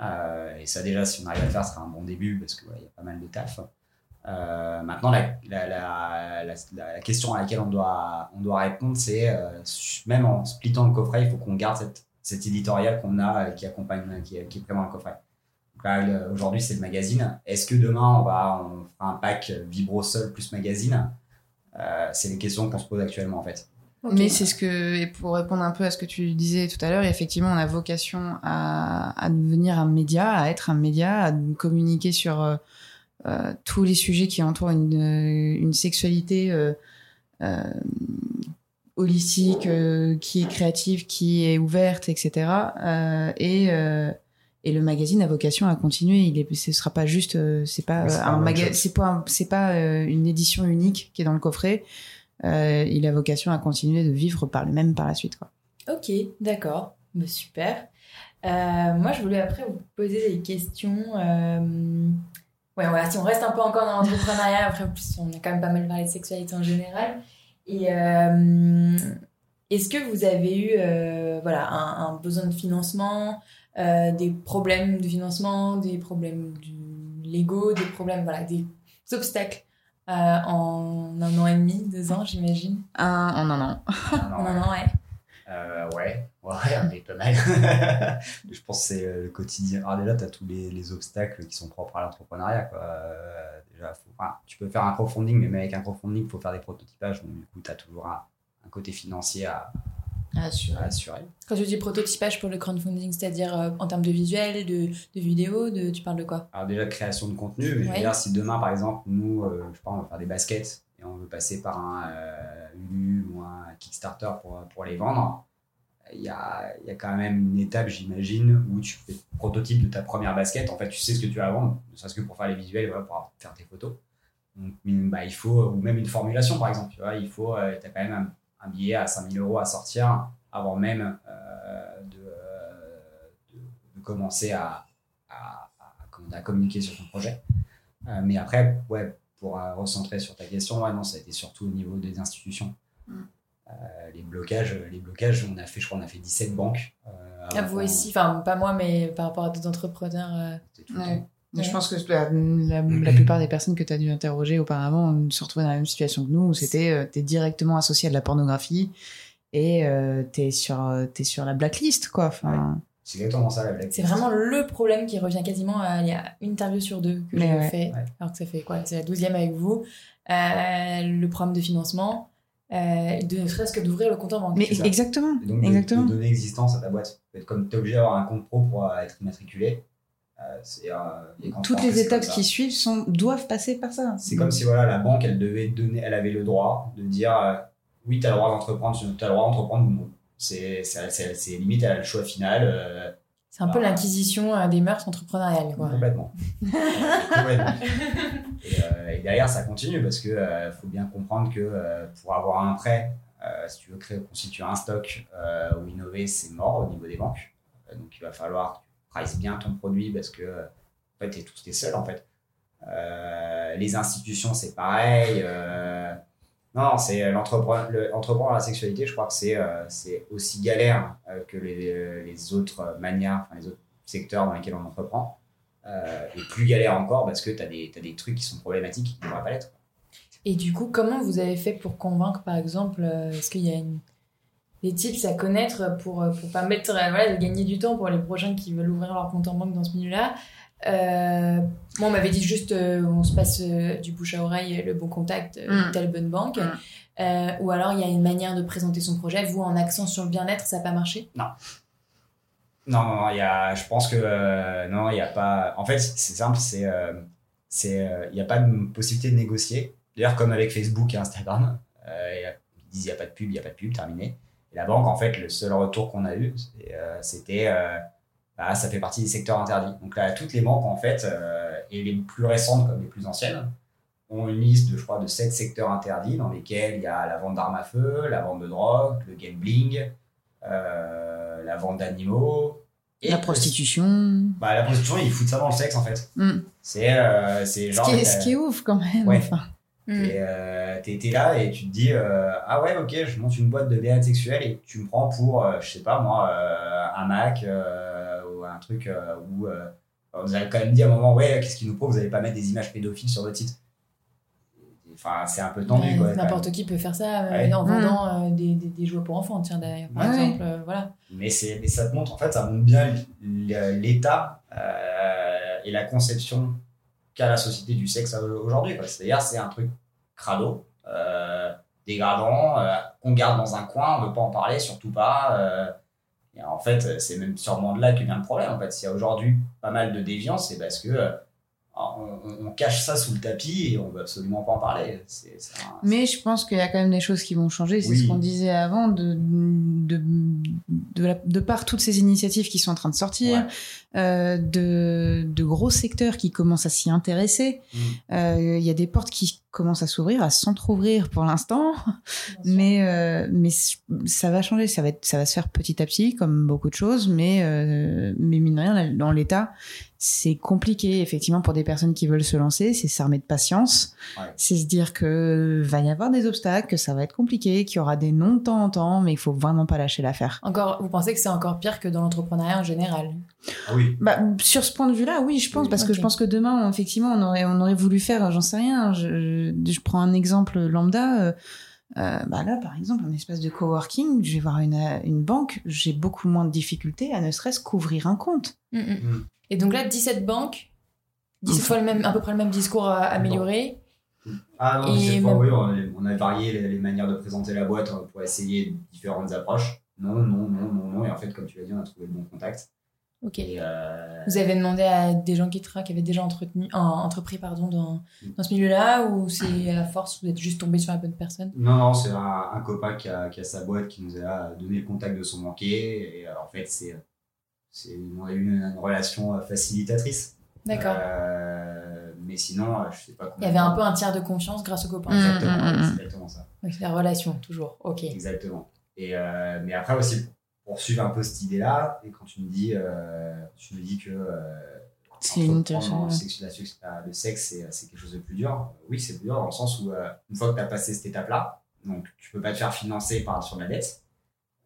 Euh, et ça, déjà, si on arrive à le faire, ce sera un bon début, parce qu'il y a pas mal de taf. Euh, maintenant, la, la, la, la, question à laquelle on doit, on doit répondre, c'est euh, même en splittant le coffret, il faut qu'on garde cette, cet éditorial qu'on a qui accompagne, qui, qui est le coffret. Aujourd'hui, c'est le magazine. Est-ce que demain, on va on fera un pack Vibro Sol plus magazine? C'est les questions qu'on se pose actuellement, en fait. Mais c'est ce que, et pour répondre un peu à ce que tu disais tout à l'heure, effectivement, on a vocation à, à devenir un média, à être un média, à communiquer sur euh, euh, tous les sujets qui entourent une, euh, une sexualité euh, euh, holistique, euh, qui est créative, qui est ouverte, etc. Euh, et, euh, et le magazine a vocation à continuer. Il est, ce sera pas juste, c'est pas un un magazine, c'est pas, un- c'est pas euh, une édition unique qui est dans le coffret. Euh, il a vocation à continuer de vivre par le même par la suite. Ok, d'accord. Bah, super. Euh, moi, je voulais après vous poser des questions. euh, Ouais, si on reste un peu encore dans l'entrepreneuriat, après, plus, on a quand même pas mal parlé de sexualité en général. Et est-ce que vous avez eu voilà, un, besoin de financement, des problèmes de financement, des problèmes du Lego, des problèmes, voilà, des obstacles en un an et demi, deux ans, j'imagine Un en un an. Ah, En un an, ouais. Euh, ouais, ouais, on est pas mal. je pense que c'est euh, le quotidien. Alors déjà, tu as tous les, les obstacles qui sont propres à l'entrepreneuriat. quoi. Euh, déjà, faut- enfin, tu peux faire un crowdfunding, mais même avec un crowdfunding, il faut faire des prototypages. Donc, du coup, tu as toujours un, un côté financier à, assurer. Quand tu dis prototypage pour le crowdfunding, c'est-à-dire euh, en termes de visuel, de, de vidéo, de, tu parles de quoi? Alors déjà, création de contenu. Mais je veux Ouais. dire, si demain, par exemple, nous, euh, je sais pas, on va faire des baskets et on veut passer par un euh, Ulu ou un Kickstarter pour, pour les vendre, il y a, il y a quand même une étape, j'imagine, où tu fais le prototype de ta première basket. En fait, tu sais ce que tu vas vendre, ne serait-ce que pour faire les visuels, voilà, pour faire tes photos. Donc, bah, il faut, ou même une formulation, par exemple. Tu vois, il faut, tu as quand même un, un billet à 5000 euros à sortir avant même euh, de, euh, de, de commencer à, à, à, à communiquer sur ton projet. Euh, mais après, ouais, pour recentrer sur ta question, ouais, non, ça a été surtout au niveau des institutions. Mm. Euh, les blocages, les blocages, on a fait, je crois, on a fait 17 banques. euh, Ah, vous aussi, enfin pas moi, mais par rapport à d'autres entrepreneurs. c'était tout le Ouais. temps. Je pense que la, la, la plupart des personnes que tu as dû interroger auparavant se retrouvaient dans la même situation que nous, où c'était euh, t'es directement associé à de la pornographie et euh, t'es sur, euh, t'es sur la blacklist, quoi. Enfin, C'est exactement ça la blague. C'est vraiment le problème qui revient quasiment à, il y a une interview sur deux que j'ai ouais. fait, Ouais. alors que ça fait quoi? C'est la douzième avec vous. Euh, le problème de financement, euh, de ne serait-ce que d'ouvrir le compte en banque. Mais exactement, Et donc, de- exactement. De, donner existence à ta boîte. Comme tu es obligé d'avoir un compte pro pour euh, être immatriculé. Toutes tu fais, les étapes qui suivent sont, doivent passer par ça. C'est comme si voilà, la banque, elle devait donner, elle avait le droit de dire euh, oui, tu as le droit d'entreprendre, tu as le droit d'entreprendre ou non. C'est, limite, elle a le choix final. euh, C'est un peu Ah. l'inquisition euh, des mœurs entrepreneuriales. Quoi. complètement. Complètement. Et, euh, et derrière, ça continue parce que euh, faut bien comprendre que euh, pour avoir un prêt, euh, si tu veux créer, constituer un stock euh, ou innover, c'est mort au niveau des banques. Euh, donc il va falloir prices bien ton produit parce que euh, en fait, t'es seul en fait. Euh, les institutions, c'est pareil. euh, non, c'est l'entrepreneur le- entreprendre dans la sexualité, je crois que c'est euh, aussi galère euh, que les, les autres manières, enfin, les autres secteurs dans lesquels on entreprend. Euh, et plus galère encore parce que tu as, des des trucs qui sont problématiques qui ne devraient pas l'être. Et du coup, comment vous avez fait pour convaincre, par exemple, euh, est-ce qu'il y a une... des tips à connaître pour euh, pour pas mettre, euh, voilà, de gagner du temps pour les prochains qui veulent ouvrir leur compte en banque dans ce milieu-là Euh, Moi, on m'avait dit juste, euh, on se passe euh, du bouche à oreille, le bon contact, euh, Mm. telle bonne banque. Mm. Euh, ou alors, il y a une manière de présenter son projet. Vous, en accent sur le bien-être, ça n'a pas marché? Non, non, il y a, je pense que euh, non, il n'y a pas. En fait, c'est simple, c'est, euh, c'est, euh, il n'y a pas de possibilité de négocier. D'ailleurs, comme avec Facebook et Instagram, euh, il y a- ils disent il n'y a pas de pub, il n'y a pas de pub, terminé. Et la banque, en fait, le seul retour qu'on a eu, euh, c'était, euh, bah, ça fait partie des secteurs interdits. Donc là, toutes les banques, en fait, euh, et les plus récentes comme les plus anciennes, ont une liste de, je crois, de sept secteurs interdits dans lesquels il y a la vente d'armes à feu, la vente de drogue, le gambling, euh, la vente d'animaux. et La prostitution. Bah, la prostitution, ils foutent ça dans le sexe, en fait. Mm. C'est euh, c'est Ce genre. qui, est, ce qui est ouf quand même. Ouais. Enfin, Mm. T'es euh, t'es- t'es là et tu te dis euh, ah ouais ok je monte une boîte de bien sexuelle et tu me prends pour euh, je sais pas moi euh, un Mac euh, ou un truc euh, où euh, vous avez quand même dit à un moment ouais qu'est-ce qui nous prouve vous allez pas mettre des images pédophiles sur votre site enfin c'est un peu tendu Ouais, quoi. N'importe qui peut faire ça euh, Ouais. en vendant euh, des, des, des jouets pour enfants, tiens d'ailleurs, par Ouais. exemple. euh, voilà. mais c'est mais ça te montre en fait ça montre bien l'état euh, et la conception qu'a la société du sexe aujourd'hui quoi. c'est-à-dire c'est un truc crado euh, dégradant euh, qu'on garde dans un coin on veut pas en parler surtout pas euh, et en fait c'est même sûrement de là que vient le problème en fait s'il y a aujourd'hui pas mal de déviance c'est parce que on, cache ça sous le tapis et on veut absolument pas en parler un- Mais je pense qu'il y a quand même des choses qui vont changer. C'est Oui. ce qu'on disait avant, de, de, de, la- de par toutes ces initiatives qui sont en train de sortir, Ouais. Euh, de, de gros secteurs qui commencent à s'y intéresser. Mm. Euh, Il y a des portes qui commencent à s'ouvrir, à s'entrouvrir pour l'instant. Mais, euh, mais ça va changer, ça va, être, ça va se faire petit à petit, comme beaucoup de choses. Mais, euh, mais mine de rien, dans l'état, c'est compliqué, effectivement, pour des personnes qui veulent se lancer. C'est s'armer de patience. Ouais. C'est se dire que va y avoir des obstacles, que ça va être compliqué, qu'il y aura des non de temps en temps, mais il faut vraiment pas lâcher l'affaire. Encore, vous pensez que c'est encore pire que dans l'entrepreneuriat en général? Ah oui Bah, sur ce point de vue-là, oui, je pense, Oui. parce que je pense que demain, effectivement, on aurait, on aurait voulu faire, j'en sais rien, je, je prends un exemple lambda. euh, euh, bah là, par exemple, un espace de coworking, je vais voir une, une banque, j'ai beaucoup moins de difficultés à ne serait-ce qu'ouvrir un compte. Mm, mm. Mm. Et donc là, 17 banques, 17 fois le même, à peu près le même discours euh, amélioré. Ah non, Et cette fois, même- oui, on a, on a varié les, les manières de présenter la boîte euh, pour essayer différentes approches. Non, non, non, non, non. Et en fait, comme tu l'as dit, on a trouvé le bon contact. Ok. Et, euh, Vous avez demandé à des gens qui, qui avaient déjà entretenu, en- entrepris pardon, dans, Mm. dans ce milieu-là ou c'est à force, vous êtes juste tombé sur la bonne personne? Non, non, c'est un, un copain qui a, qui a sa boîte qui nous a donné le contact de son banquier. Et euh, en fait, c'est, c'est, on a eu une, une relation euh, facilitatrice. D'accord. Euh, mais sinon, je sais pas Il y avait un peu un tiers de confiance grâce au copain. Exactement, Mm, mm, mm. c'est exactement ça. Donc c'est la relation, toujours. Ok. Exactement. Et, euh, mais après aussi, poursuivre un peu cette idée-là, et quand tu me dis, euh, tu me dis que euh, le sexe, c'est, quelque chose de plus dur. Oui, c'est plus dur dans le sens où, euh, une fois que tu as passé cette étape-là, donc tu peux pas te faire financer par sur la dette.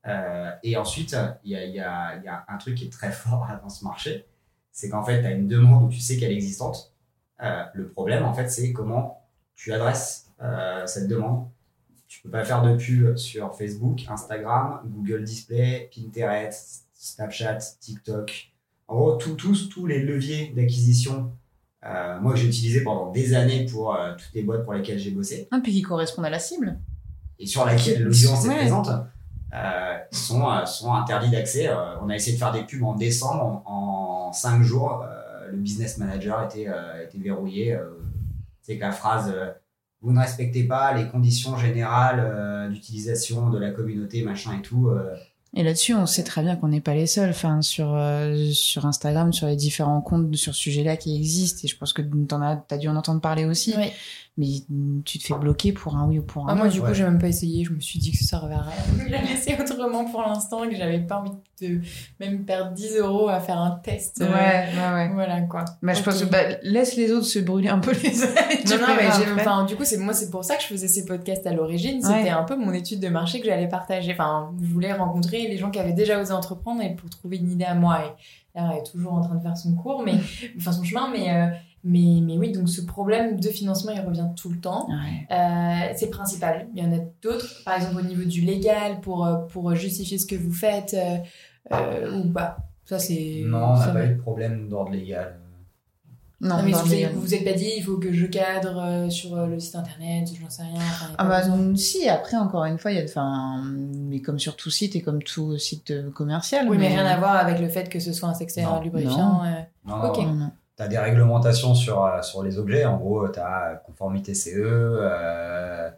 Euh, et ensuite, il y a, y, a, y a un truc qui est très fort dans ce marché, c'est qu'en fait, tu as une demande où tu sais qu'elle est existante. Euh, le problème, en fait, c'est comment tu adresses euh, cette demande. Tu peux pas faire de pub sur Facebook, Instagram, Google Display, Pinterest, Snapchat, TikTok. En gros, tout- tous, tous les leviers d'acquisition, euh, moi que j'ai utilisé pendant des années pour euh, toutes les boîtes pour lesquelles j'ai bossé, Un puis qui correspondent à la cible. et sur laquelle l'audience Ouais. est présente, euh, sont, euh, sont interdits d'accès. On a essayé de faire des pubs en décembre, en, en cinq jours, le business manager était, était verrouillé. C'est que la phrase Vous ne respectez pas les conditions générales euh, d'utilisation de la communauté, machin et tout. euh, Et là-dessus, on sait très bien qu'on n'est pas les seuls. Enfin, sur, euh, sur Instagram, sur les différents comptes sur ce sujet-là qui existent. Et je pense que t'en as, t'as dû en entendre parler aussi. Oui. Mais tu te fais bloquer pour un oui ou pour un Ah, non. moi, du coup, ouais. j'ai même pas essayé. Je me suis dit que ça servait à rien. Je l'ai laissé autrement pour l'instant, que j'avais pas envie de même perdre 10 euros à faire un test. euh, Ouais, ouais, ouais. Voilà, quoi. Bah, je pense que bah, laisse les autres se brûler un peu les ailes. Non, non, mais enfin, du coup, c'est, moi, c'est pour ça que je faisais ces podcasts à l'origine. C'était Ouais. un peu mon étude de marché que j'allais partager. Enfin, je voulais rencontrer les gens qui avaient déjà osé entreprendre et pour trouver une idée à moi. Et là, elle est toujours en train de faire son cours, mais, enfin, son chemin, mais, euh, mais, mais oui, donc ce problème de financement, il revient tout le temps. Ouais. Euh, c'est principal. Il y en a d'autres, par exemple au niveau du légal, pour, euh, pour justifier ce que vous faites, euh, euh, ou pas. Ça, c'est. non, on n'a pas eu de problème d'ordre légal. Non, Non, mais vous, vous vous êtes pas dit, il faut que je cadre euh, sur euh, le site internet, j'en sais rien. enfin, Ah bah si, après encore une fois, il y a, enfin, mais comme sur tout site et comme tout site euh, commercial. Oui, mais rien à voir avec le fait que ce soit un Non, lubrifiant. euh. Non, Ok. Non, non. Tu as des réglementations sur, euh, sur les objets. En gros, tu as conformité CE. Euh,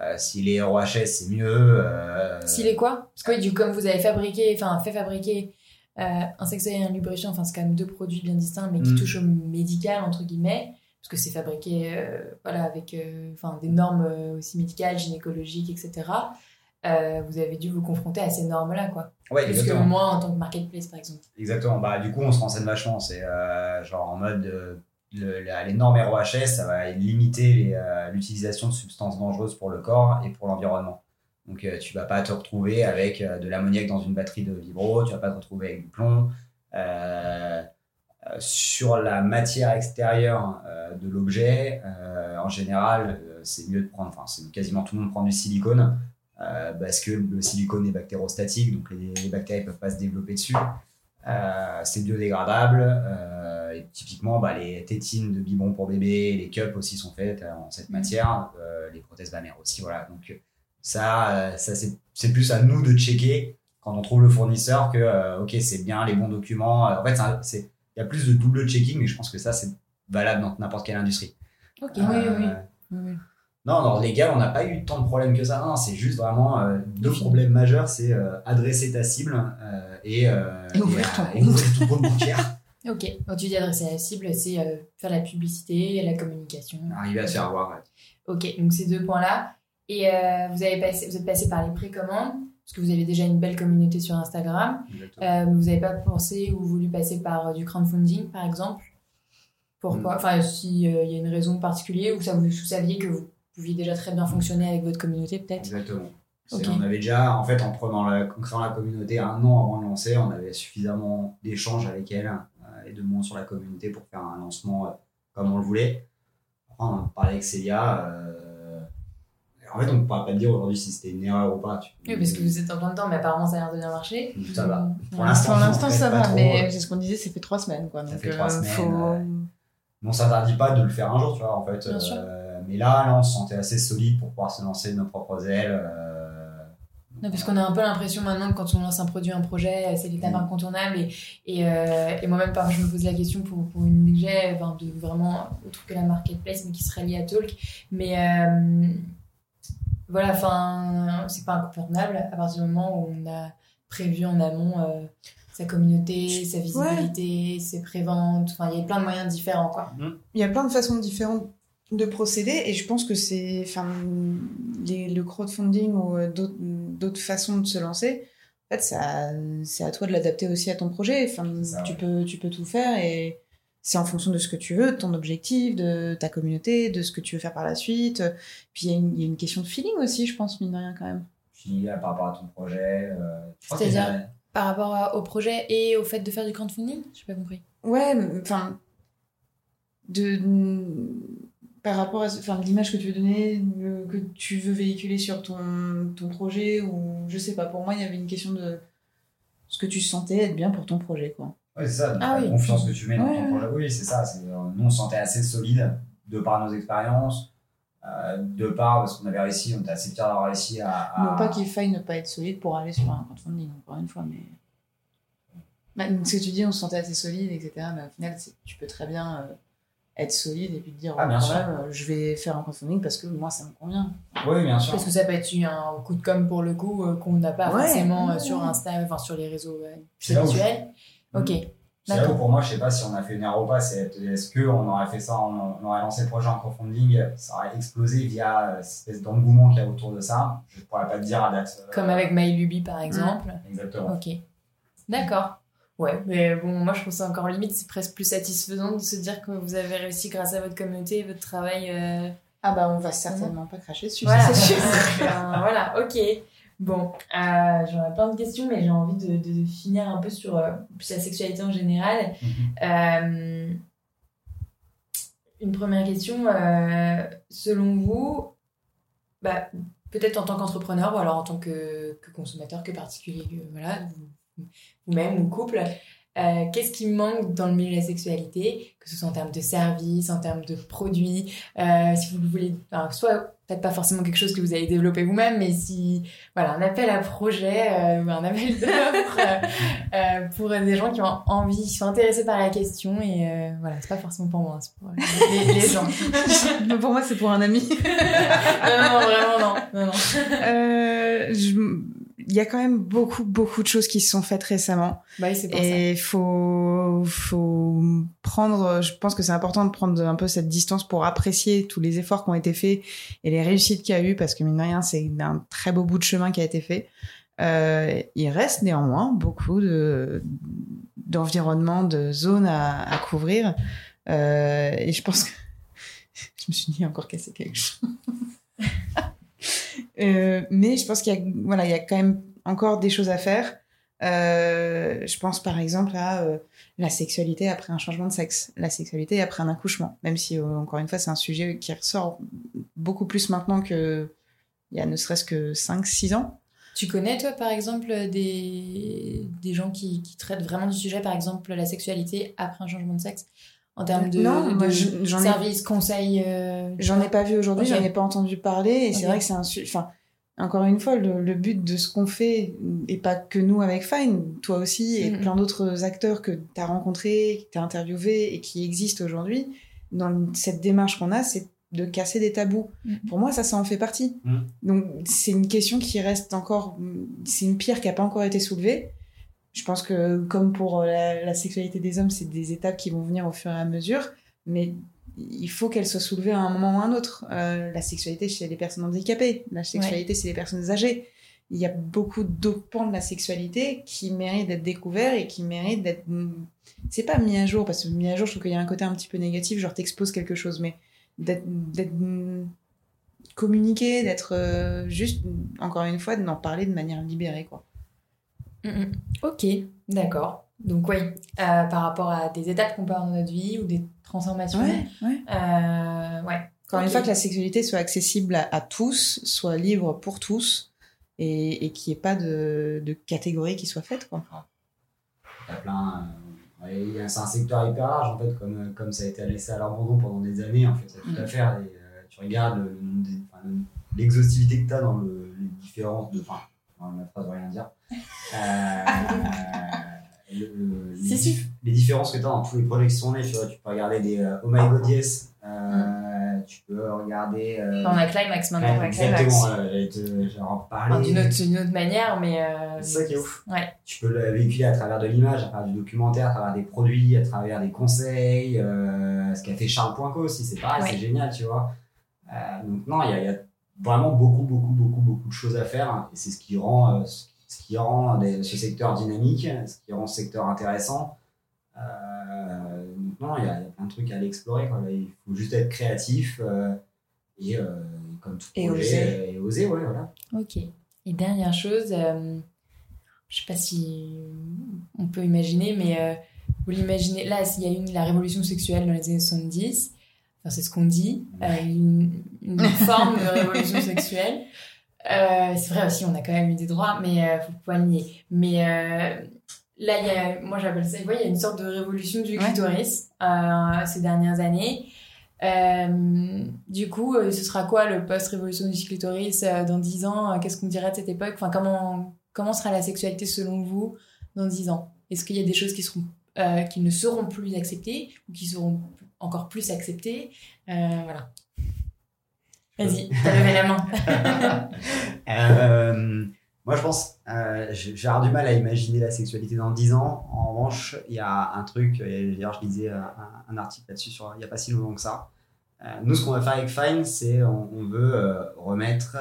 euh, S'il est ROHS, c'est mieux. Euh, S'il est quoi? Parce que oui, du comme vous avez fabriqué, enfin fait fabriquer un sextoy et un lubrifiant, enfin c'est quand même deux produits bien distincts, mais qui Mm. touchent au médical entre guillemets, parce que c'est fabriqué, voilà, avec, enfin des normes aussi médicales, gynécologiques, etc. Euh, vous avez dû vous confronter à ces normes-là, quoi. Ouais, Plus que exactement. moi en tant que marketplace, par exemple. Exactement. Bah, du coup, on se renseigne vachement. C'est euh, genre en mode euh, le- la- les normes ROHS, ça va limiter euh, l'utilisation de substances dangereuses pour le corps et pour l'environnement. Donc, tu vas pas te retrouver avec de l'ammoniac dans une batterie de vibro, tu vas pas te retrouver avec du plomb. Sur la matière extérieure de l'objet, en général, c'est mieux de prendre, enfin, c'est quasiment tout le monde prend du silicone euh, parce que le silicone est bactérostatique, donc les, les bactéries ne peuvent pas se développer dessus. Euh, c'est biodégradable. euh, et typiquement, bah, les tétines de biberon pour bébé, les cups aussi sont faites en cette Mhm. matière. les prothèses mammaires aussi, voilà. Donc ça, ça c'est plus à nous de checker quand on trouve le fournisseur que ok c'est bien les bons documents. En fait, c'est il y a plus de double checking, mais je pense que ça c'est valable dans n'importe quelle industrie. Ok. Euh, non, dans le légal, on n'a pas eu tant de problèmes que ça. Non, c'est juste vraiment euh, deux problèmes majeurs c'est euh, adresser ta cible euh, et, euh, Et ouvrir ton et ouvrir ton compte bancaire. Ok. Quand tu dis adresser la cible, c'est euh, faire la publicité, la communication. Arriver à te faire voir. ouais. Ok, donc ces deux points-là. Et euh, vous, avez passé, vous êtes passé par les précommandes, parce que vous avez déjà une belle communauté sur Instagram. Euh, vous n'avez pas pensé ou voulu passer par euh, du crowdfunding, par exemple? Pourquoi? Enfin, s'il y a une raison particulière, ou ça vous, vous saviez que vous pouviez déjà très bien fonctionner avec votre communauté, peut-être Exactement. On avait déjà, en fait, en prenant la, en créant la communauté un an avant de lancer, on avait suffisamment d'échanges avec elle euh, et de monde sur la communauté pour faire un lancement euh, comme on le voulait. Après, on parlait avec Célia. euh, en fait, on ne pourra pas te dire aujourd'hui si c'était une erreur ou pas. Tu- Oui, parce que vous êtes en plein dedans, mais apparemment ça a l'air de bien marcher. Ça va. Pour Ouais. l'instant, Pour l'instant, en fait, ça va, trop, mais euh, c'est ce qu'on disait, ça fait trois semaines, quoi. Ça Donc, fait trois semaines, faut- ouais. Mais on s'interdit pas de le faire un jour, tu vois, en fait. Bien sûr. Euh, mais là, là, on se sentait assez solide pour pouvoir se lancer de nos propres ailes. euh, Non, parce qu'on a un peu l'impression maintenant que quand on lance un produit, un projet, c'est l'étape Mm. incontournable. Et, et, euh, et moi-même, parfois, je me pose la question pour, pour une enfin, de vraiment autre que la marketplace, mais qui serait liée à Talk. Mais euh, voilà, enfin, c'est pas incontournable à partir du moment où on a prévu en amont euh, sa communauté, sa visibilité, ses préventes. Enfin, il y a plein de moyens différents, quoi. Il y a plein de façons différentes de procéder et je pense que c'est enfin les- le crowdfunding ou euh, d'autres façons de se lancer en fait ça c'est à toi de l'adapter aussi à ton projet enfin ça, tu ouais. peux tu peux tout faire et c'est en fonction de ce que tu veux de ton objectif de ta communauté de ce que tu veux faire par la suite puis il y, a une- il y a une question de feeling aussi je pense mine de rien quand même Puis là, par rapport à ton projet. euh, C'est-à-dire Par rapport à- au projet et au fait de faire du crowdfunding? J'ai pas compris. Ouais, mais, enfin, de, par rapport à enfin, l'image que tu veux donner, le- que tu veux véhiculer sur ton, ton projet, ou je sais pas, pour moi, il y avait une question de ce que tu sentais être bien pour ton projet, quoi. Ouais, c'est ça, Ah la oui. confiance que tu mets dans Ouais, ton ouais. projet. Oui, c'est ça. euh, Nous, on se sentait assez solide de par nos expériences, euh, de par parce qu'on avait réussi, on était assez fiers d'avoir réussi à. à- Non pas qu'il faille ne pas être solide pour aller sur un crowdfunding, encore une fois, mais... Bah, ce que tu dis, on se sentait assez solide, etc. Mais au final, tu peux très bien euh, être solide et puis te dire, Ah, oh, bien quand sûr. même, euh, je vais faire un crowdfunding parce que moi, ça me convient. Oui, bien sûr. Parce que ça peut être un coup de com pour le coup euh, qu'on n'a pas Ouais. forcément euh, Ouais. sur Insta, enfin sur les réseaux euh, je- habituels. Ok. C'est là où D'accord. pour moi, je sais pas si on a fait une pas. C'est est-ce qu'on aurait fait ça, on, on aurait lancé le projet en crowdfunding, ça aurait explosé via euh, cette espèce d'engouement qu'il y a autour de ça. Je pourrais pas te dire à date. euh, Comme avec MyLuby par exemple. Exactement. Ok. D'accord. Ouais, mais bon, moi je trouve ça encore limite, c'est presque plus satisfaisant de se dire que vous avez réussi grâce à votre communauté et votre travail. euh, Ah bah, on va certainement pas cracher dessus, Voilà, c'est sûr. Voilà, ok. Bon, euh, j'aurais plein de questions, mais j'ai envie de, de finir un peu sur euh, plus la sexualité en général. Mhm. Euh, une première question, euh, selon vous, bah, peut-être en tant qu'entrepreneur ou alors en tant que, que consommateur, que particulier, que- voilà, vous- vous-même ou couple, euh, qu'est-ce qui manque dans le milieu de la sexualité, que ce soit en termes de services, en termes de produits, euh, si vous voulez, enfin, soit peut-être pas forcément quelque chose que vous avez développé vous-même, mais si, voilà, un appel à projet, euh, ou un appel d'offres euh, pour des gens qui ont envie, qui sont intéressés par la question, et voilà, c'est pas forcément pour moi, c'est pour les, les gens. pour moi, c'est pour un ami. non, non, vraiment non. non, non. Je- Il y a quand même beaucoup, beaucoup de choses qui se sont faites récemment. Bah oui, pour. Et faut, faut prendre, je pense que c'est important de prendre un peu cette distance pour apprécier tous les efforts qui ont été faits et les réussites qu'il y a eu, parce que mine de rien, c'est un très beau bout de chemin qui a été fait. Euh, il reste néanmoins beaucoup de, d'environnements, de zones à, à couvrir. Euh, et je pense que je me suis dit encore casser quelque chose. Euh, mais je pense qu'il y a, voilà, il y a quand même encore des choses à faire. Euh, je pense par exemple à euh, la sexualité après un changement de sexe, la sexualité après un accouchement, même si encore une fois c'est un sujet qui ressort beaucoup plus maintenant que il y a ne serait-ce que 5-6 ans. Tu connais, toi, par exemple, des, des gens qui traitent vraiment du sujet, par exemple, la sexualité après un changement de sexe? En termes de, Non, de ai- services, conseils euh, J'en ai pas vu aujourd'hui, j'en ai pas entendu parler, et c'est vrai que c'est un. Enfin, encore une fois, le, le but de ce qu'on fait, et pas que nous avec Fine, toi aussi, et Mhm. plein d'autres acteurs que tu as rencontrés, que tu as interviewés et qui existent aujourd'hui, dans cette démarche qu'on a, c'est de casser des tabous. Mhm. Pour moi, ça, ça en fait partie. Mhm. Donc, c'est une question qui reste encore. C'est une pierre qui n'a pas encore été soulevée. Je pense que, comme pour la, la sexualité des hommes, c'est des étapes qui vont venir au fur et à mesure. Mais il faut qu'elle soit soulevée à un moment ou à un autre. Euh, la sexualité chez les personnes handicapées, la sexualité chez les personnes âgées. Il y a beaucoup d'autres pans de la sexualité qui méritent d'être découverts et qui méritent d'être. C'est pas mis à jour, parce que mis à jour, je trouve qu'il y a un côté un petit peu négatif, genre t'exposes quelque chose, mais d'être d'être communiqué, d'être euh, juste, encore une fois, d'en parler de manière libérée, quoi. Ok, d'accord. Donc oui, euh, par rapport à des étapes qu'on peut avoir dans notre vie ou des transformations. ouais. Euh, ouais. Encore une Ok. fois, que la sexualité soit accessible à, à tous, soit libre pour tous, et, et qu'il n'y ait pas de, de catégorie qui soit faite, quoi. Plein. euh, ouais, il y a- c'est un secteur hyper large en fait, comme, euh, comme ça a été laissé à l'abandon pendant des années. En fait, tout à Mm. faire. Et, euh, tu regardes le enfin, l'exhaustivité que tu as dans le- les différences de. Enfin, dans ma phrase veut rien dire. Euh, le- le- les, dif- différences que tu as dans tous les projets qui sont nés, tu vois, tu peux regarder des euh, Oh My God Yes, euh, tu peux regarder. Enfin, on a Climax maintenant, on a Climax. exactement, euh, j'allais te- j'allais en parler. Enfin, d'une autre, manière, mais. C'est ça qui est ouf. Ouais. Tu peux le véhiculer à travers de l'image, à travers du documentaire, à travers des produits, à travers des conseils. ce qu'a fait Charles Poinco aussi, c'est pareil, Ouais. c'est génial, tu vois. Euh, donc non, il y, a- il y a vraiment beaucoup, beaucoup, beaucoup, beaucoup de choses à faire. Et c'est ce qui rend, euh, ce qui rend des- ce secteur dynamique, ce qui rend ce secteur intéressant. Euh, donc non, il y, a il y a plein de trucs à aller explorer. Quoi. Il faut juste être créatif euh, et euh, comme tout Et projet, oser. et oser, ouais, voilà. Ok. Et dernière chose, je sais pas si on peut imaginer, mais vous l'imaginez, là, il y a eu la révolution sexuelle dans les années 70, enfin, c'est ce qu'on dit, euh, une, une forme de révolution sexuelle. Euh, c'est vrai aussi, on a quand même eu des droits, mais euh, faut pas le nier. Mais euh, là, y a, moi j'appelle ça, il y a une sorte de révolution du clitoris euh, ces dernières années. Du coup, ce sera quoi le post-révolution du clitoris dans 10 ans? Qu'est-ce qu'on dirait de cette époque? Enfin, comment, comment sera la sexualité selon vous dans 10 ans? Est-ce qu'il y a des choses qui, seront, qui ne seront plus acceptées ou qui seront encore plus acceptées Euh, Voilà. Vas-y, t'as levé la main. Euh, moi, je pense, euh, j'ai du mal à imaginer la sexualité dans 10 ans. En revanche, il y a un truc, d'ailleurs, je lisais un, un article là-dessus il n'y a pas si longtemps que ça. Nous, ce qu'on va faire avec Fine, c'est on, on veut remettre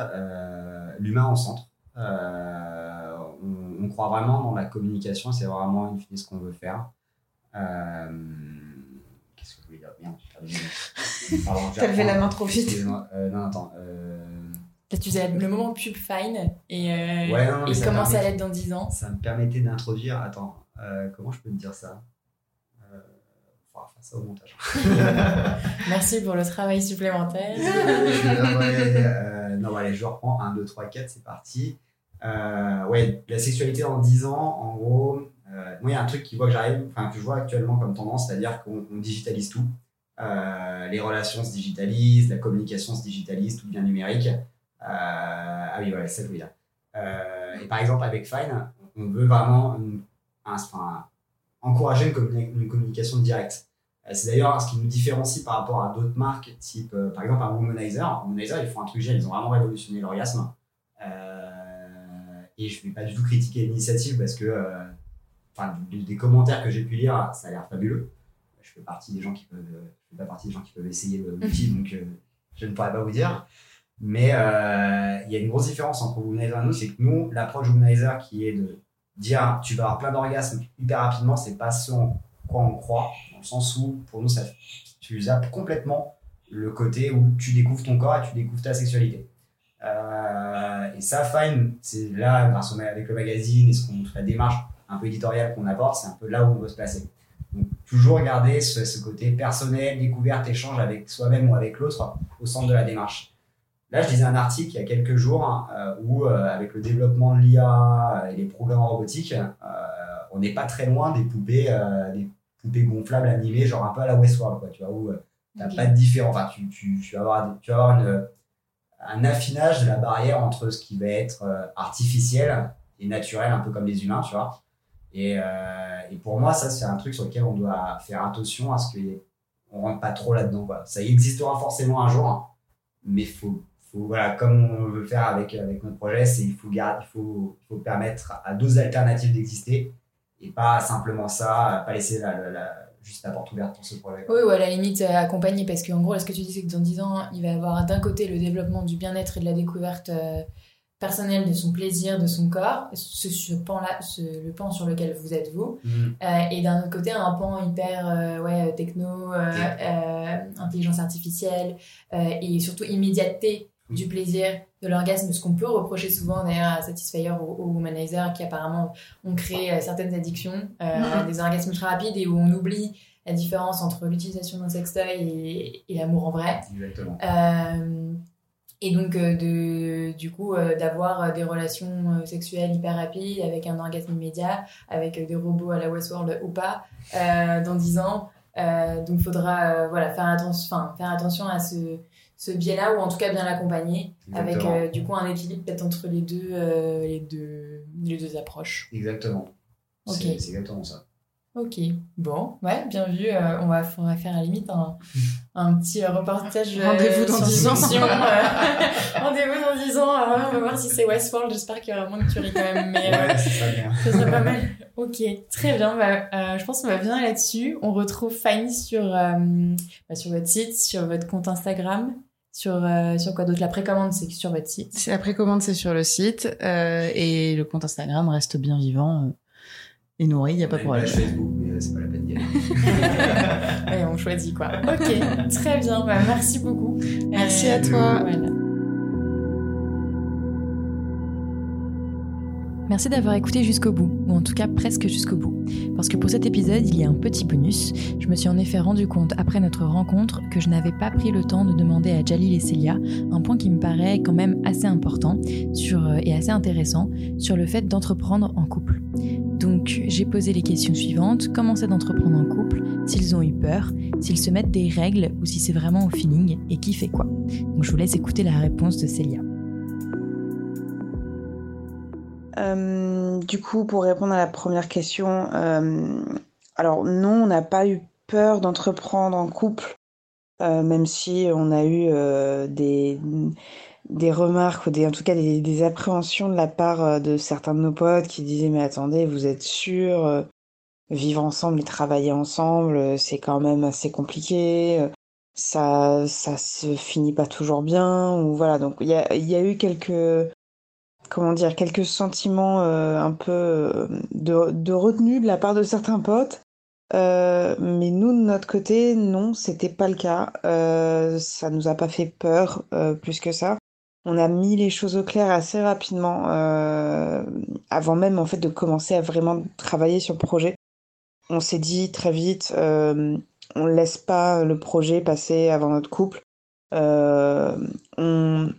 l'humain au centre. Euh, on, on croit vraiment dans la communication, c'est vraiment une ce qu'on veut faire. Euh, Qu'est-ce que je voulais dire Merde, j'ai perdu T'as levé la main trop vite. Euh, non, attends. Euh... Là, tu faisais le moment pub fine et, euh, Ouais, non, non, et comment ça être dans 10 ans ça me permettait d'introduire. Attends, euh, comment je peux te dire ça euh, faudra faire ça au montage. Merci pour le travail supplémentaire. Euh, non, allez, je reprends. 1, 2, 3, 4, c'est parti. Euh, ouais, la sexualité en 10 ans, en gros, euh, moi, il y a un truc qui voit que j'arrive, enfin, que je vois actuellement comme tendance, c'est-à-dire qu'on digitalise tout. les relations se digitalisent, la communication se digitalise, tout devient numérique. ah oui, voilà, c'est ça que et par exemple, avec Fine, on veut vraiment enfin, encourager une, communication directe. Euh, c'est d'ailleurs ce qui nous différencie par rapport à d'autres marques, type euh, par exemple un Womanizer. Womanizer, ils font un truc génial, ils ont vraiment révolutionné l'orgasme. Euh, et je ne vais pas du tout critiquer l'initiative parce que, enfin, des, commentaires que j'ai pu lire, ça a l'air fabuleux. Je fais partie des gens qui peuvent, je fais pas partie des gens qui peuvent essayer l'outil, donc je ne pourrais pas vous dire. Mais il y a une grosse différence entre Womanizer et nous, c'est que nous, l'approche Womanizer qui est de dire tu vas avoir plein d'orgasmes hyper rapidement, c'est pas ce en quoi on croit, dans le sens où pour nous, ça, tu zappes complètement le côté où tu découvres ton corps et tu découvres ta sexualité. Euh, et ça, fine, c'est là, grâce au, avec le magazine et ce qu'on la démarche un peu éditoriale qu'on apporte, c'est un peu là où on veut se placer. Donc, toujours garder ce, ce côté personnel, découverte, échange avec soi-même ou avec l'autre au centre de la démarche. Là, je lisais un article il y a quelques jours hein, euh, où, euh, avec le développement de l'IA et les programmes robotiques, euh, on n'est pas très loin des poupées, des poupées gonflables animées, genre un peu à la Westworld, quoi, tu vois, où tu n'as pas de différence. Enfin, tu, tu, tu, vas avoir, tu vas avoir une, un affinage de la barrière entre ce qui va être artificiel et naturel, un peu comme les humains, tu vois. Et, et pour moi, ça, c'est un truc sur lequel on doit faire attention à ce qu'on ne rentre pas trop là-dedans. Ça existera forcément un jour, mais il faut voilà, comme on veut faire avec, avec notre projet, c'est il faut, garder, il faut, permettre à d'autres alternatives d'exister et pas simplement ça, pas laisser la, juste la porte ouverte pour ce projet. Oui, ou à la limite euh, accompagner, parce qu'en gros, ce que tu dis, c'est que dans 10 ans, il va y avoir d'un côté le développement du bien-être et de la découverte euh, personnelle de son plaisir, de son corps, ce, ce pan-là, le pan sur lequel vous êtes vous, mm. euh, et d'un autre côté, un pan hyper ouais, techno, intelligence artificielle et surtout immédiateté du plaisir, de l'orgasme, ce qu'on peut reprocher souvent d'ailleurs à Satisfyer ou au Womanizer qui apparemment ont créé euh, certaines addictions, euh, des orgasmes très rapides et où on oublie la différence entre l'utilisation d'un sextoy et, et l'amour en vrai. Exactement. Euh, et donc, de, du coup, d'avoir des relations sexuelles hyper rapides avec un orgasme immédiat, avec des robots à la Westworld ou pas, dans 10 ans. donc, il faudra voilà, faire, attention, faire attention à ce, ce biais-là, ou en tout cas bien l'accompagner, avec euh, du coup un équilibre peut-être entre les deux, euh, les deux, les deux approches. Exactement. C'est exactement ça. Ok, bon, ouais, bien vu. Euh, on, va, faire à la limite un, un petit reportage. Rendez-vous dans 10 ans. Rendez-vous dans 10 ans. on va voir si c'est Westworld. J'espère qu'il y aura moins de tueries quand même. Mais, ouais, bien. Ça serait pas mal. Ok, très bien. Bah, je pense qu'on va bien là-dessus. On retrouve Fanny sur, bah, sur votre site, sur votre compte Instagram. Sur, euh, sur quoi d'autre? La précommande, c'est sur votre site La précommande, c'est sur le site. Euh, et le compte Instagram reste bien vivant euh, et nourri, il n'y a pas de problème. Facebook, mais c'est pas la peine d'y aller. on choisit quoi. Ok, très bien. Bah, merci beaucoup. Merci à toi. Merci d'avoir écouté jusqu'au bout, ou en tout cas presque jusqu'au bout. Parce que pour cet épisode, il y a un petit bonus. Je me suis en effet rendu compte après notre rencontre que je n'avais pas pris le temps de demander à Jalil et Célia un point qui me paraît quand même assez important sur, euh, et assez intéressant sur le fait d'entreprendre en couple. Donc j'ai posé les questions suivantes. Comment c'est d'entreprendre en couple S'ils ont eu peur S'ils se mettent des règles Ou si c'est vraiment au feeling Et qui fait quoi? Donc je vous laisse écouter la réponse de Célia. Euh, du coup, pour répondre à la première question, euh, alors non, on n'a pas eu peur d'entreprendre en couple, euh, même si on a eu des, des remarques ou des, en tout cas des, appréhensions de la part de certains de nos potes qui disaient mais attendez, vous êtes sûr, vivre ensemble et travailler ensemble, c'est quand même assez compliqué. Ça, ça se finit pas toujours bien ou voilà donc il y a, y a eu quelques comment dire, quelques sentiments euh, un peu euh, de, de, retenue de la part de certains potes. Euh, mais nous, de notre côté, non, c'était pas le cas. ça nous a pas fait peur plus que ça. On a mis les choses au clair assez rapidement, avant même en fait de commencer à vraiment travailler sur le projet. On s'est dit très vite, on laisse pas le projet passer avant notre couple. on,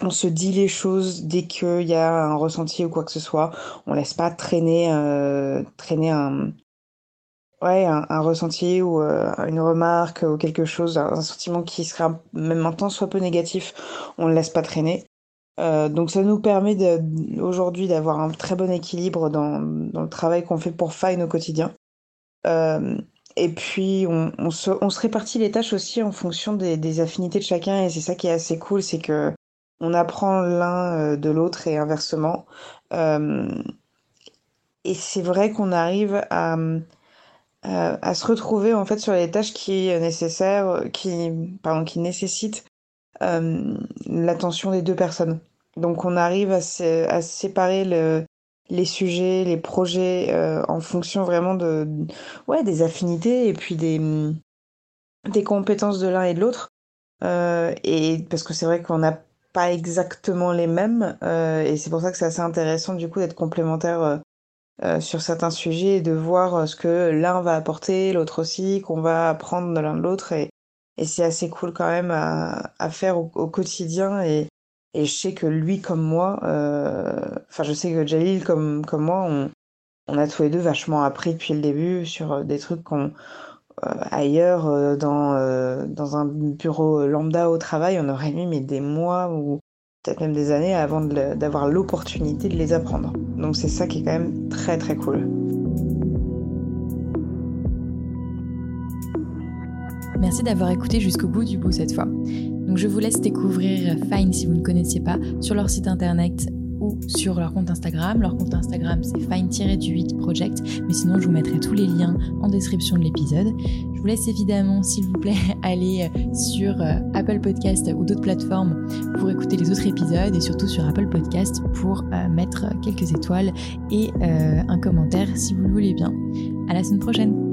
on se dit les choses dès qu'il y a un ressenti ou quoi que ce soit. On laisse pas traîner, euh, traîner un, ouais, un, ressenti ou euh, une remarque ou quelque chose, un, sentiment qui sera même en temps soit peu négatif. On le laisse pas traîner. Euh, donc ça nous permet aujourd'hui d'avoir un très bon équilibre dans, le travail qu'on fait pour Fine au quotidien. Euh, et puis on, se, répartit les tâches aussi en fonction des, des affinités de chacun et c'est ça qui est assez cool, c'est que on apprend l'un de l'autre et inversement. Et c'est vrai qu'on arrive à, à, se retrouver en fait sur les tâches qui nécessaires, qui, pardon, qui nécessitent euh, l'attention des deux personnes. Donc on arrive à, à séparer le, les sujets, les projets euh, en fonction vraiment de, ouais, des affinités et puis des, des compétences de l'un et de l'autre. Euh, et parce que c'est vrai qu'on n'a pas exactement les mêmes euh, et c'est pour ça que c'est assez intéressant du coup d'être complémentaire euh, sur certains sujets et de voir ce que l'un va apporter, l'autre aussi, qu'on va apprendre de l'un de l'autre. Et, et c'est assez cool quand même à, à faire au, au quotidien. Et, et je sais que lui comme moi, euh, enfin je sais que Jalil comme, comme moi, on, on a tous les deux vachement appris depuis le début sur euh, des trucs qu'on euh, ailleurs euh, dans, euh, dans un bureau lambda au travail, on aurait mis mais des mois ou même des années avant d'avoir l'opportunité de les apprendre. Donc c'est ça qui est quand même très très cool. Merci d'avoir écouté jusqu'au bout du bout cette fois. Donc je vous laisse découvrir Fine si vous ne connaissiez pas sur leur site internet ou sur leur compte Instagram. Leur compte Instagram c'est fine-du8 project, mais sinon je vous mettrai tous les liens en description de l'épisode. Je vous laisse évidemment, s'il vous plaît, aller sur euh, Apple Podcast ou d'autres plateformes pour écouter les autres épisodes et surtout sur Apple Podcast pour euh, mettre quelques étoiles et euh, un commentaire si vous le voulez bien. À la semaine prochaine!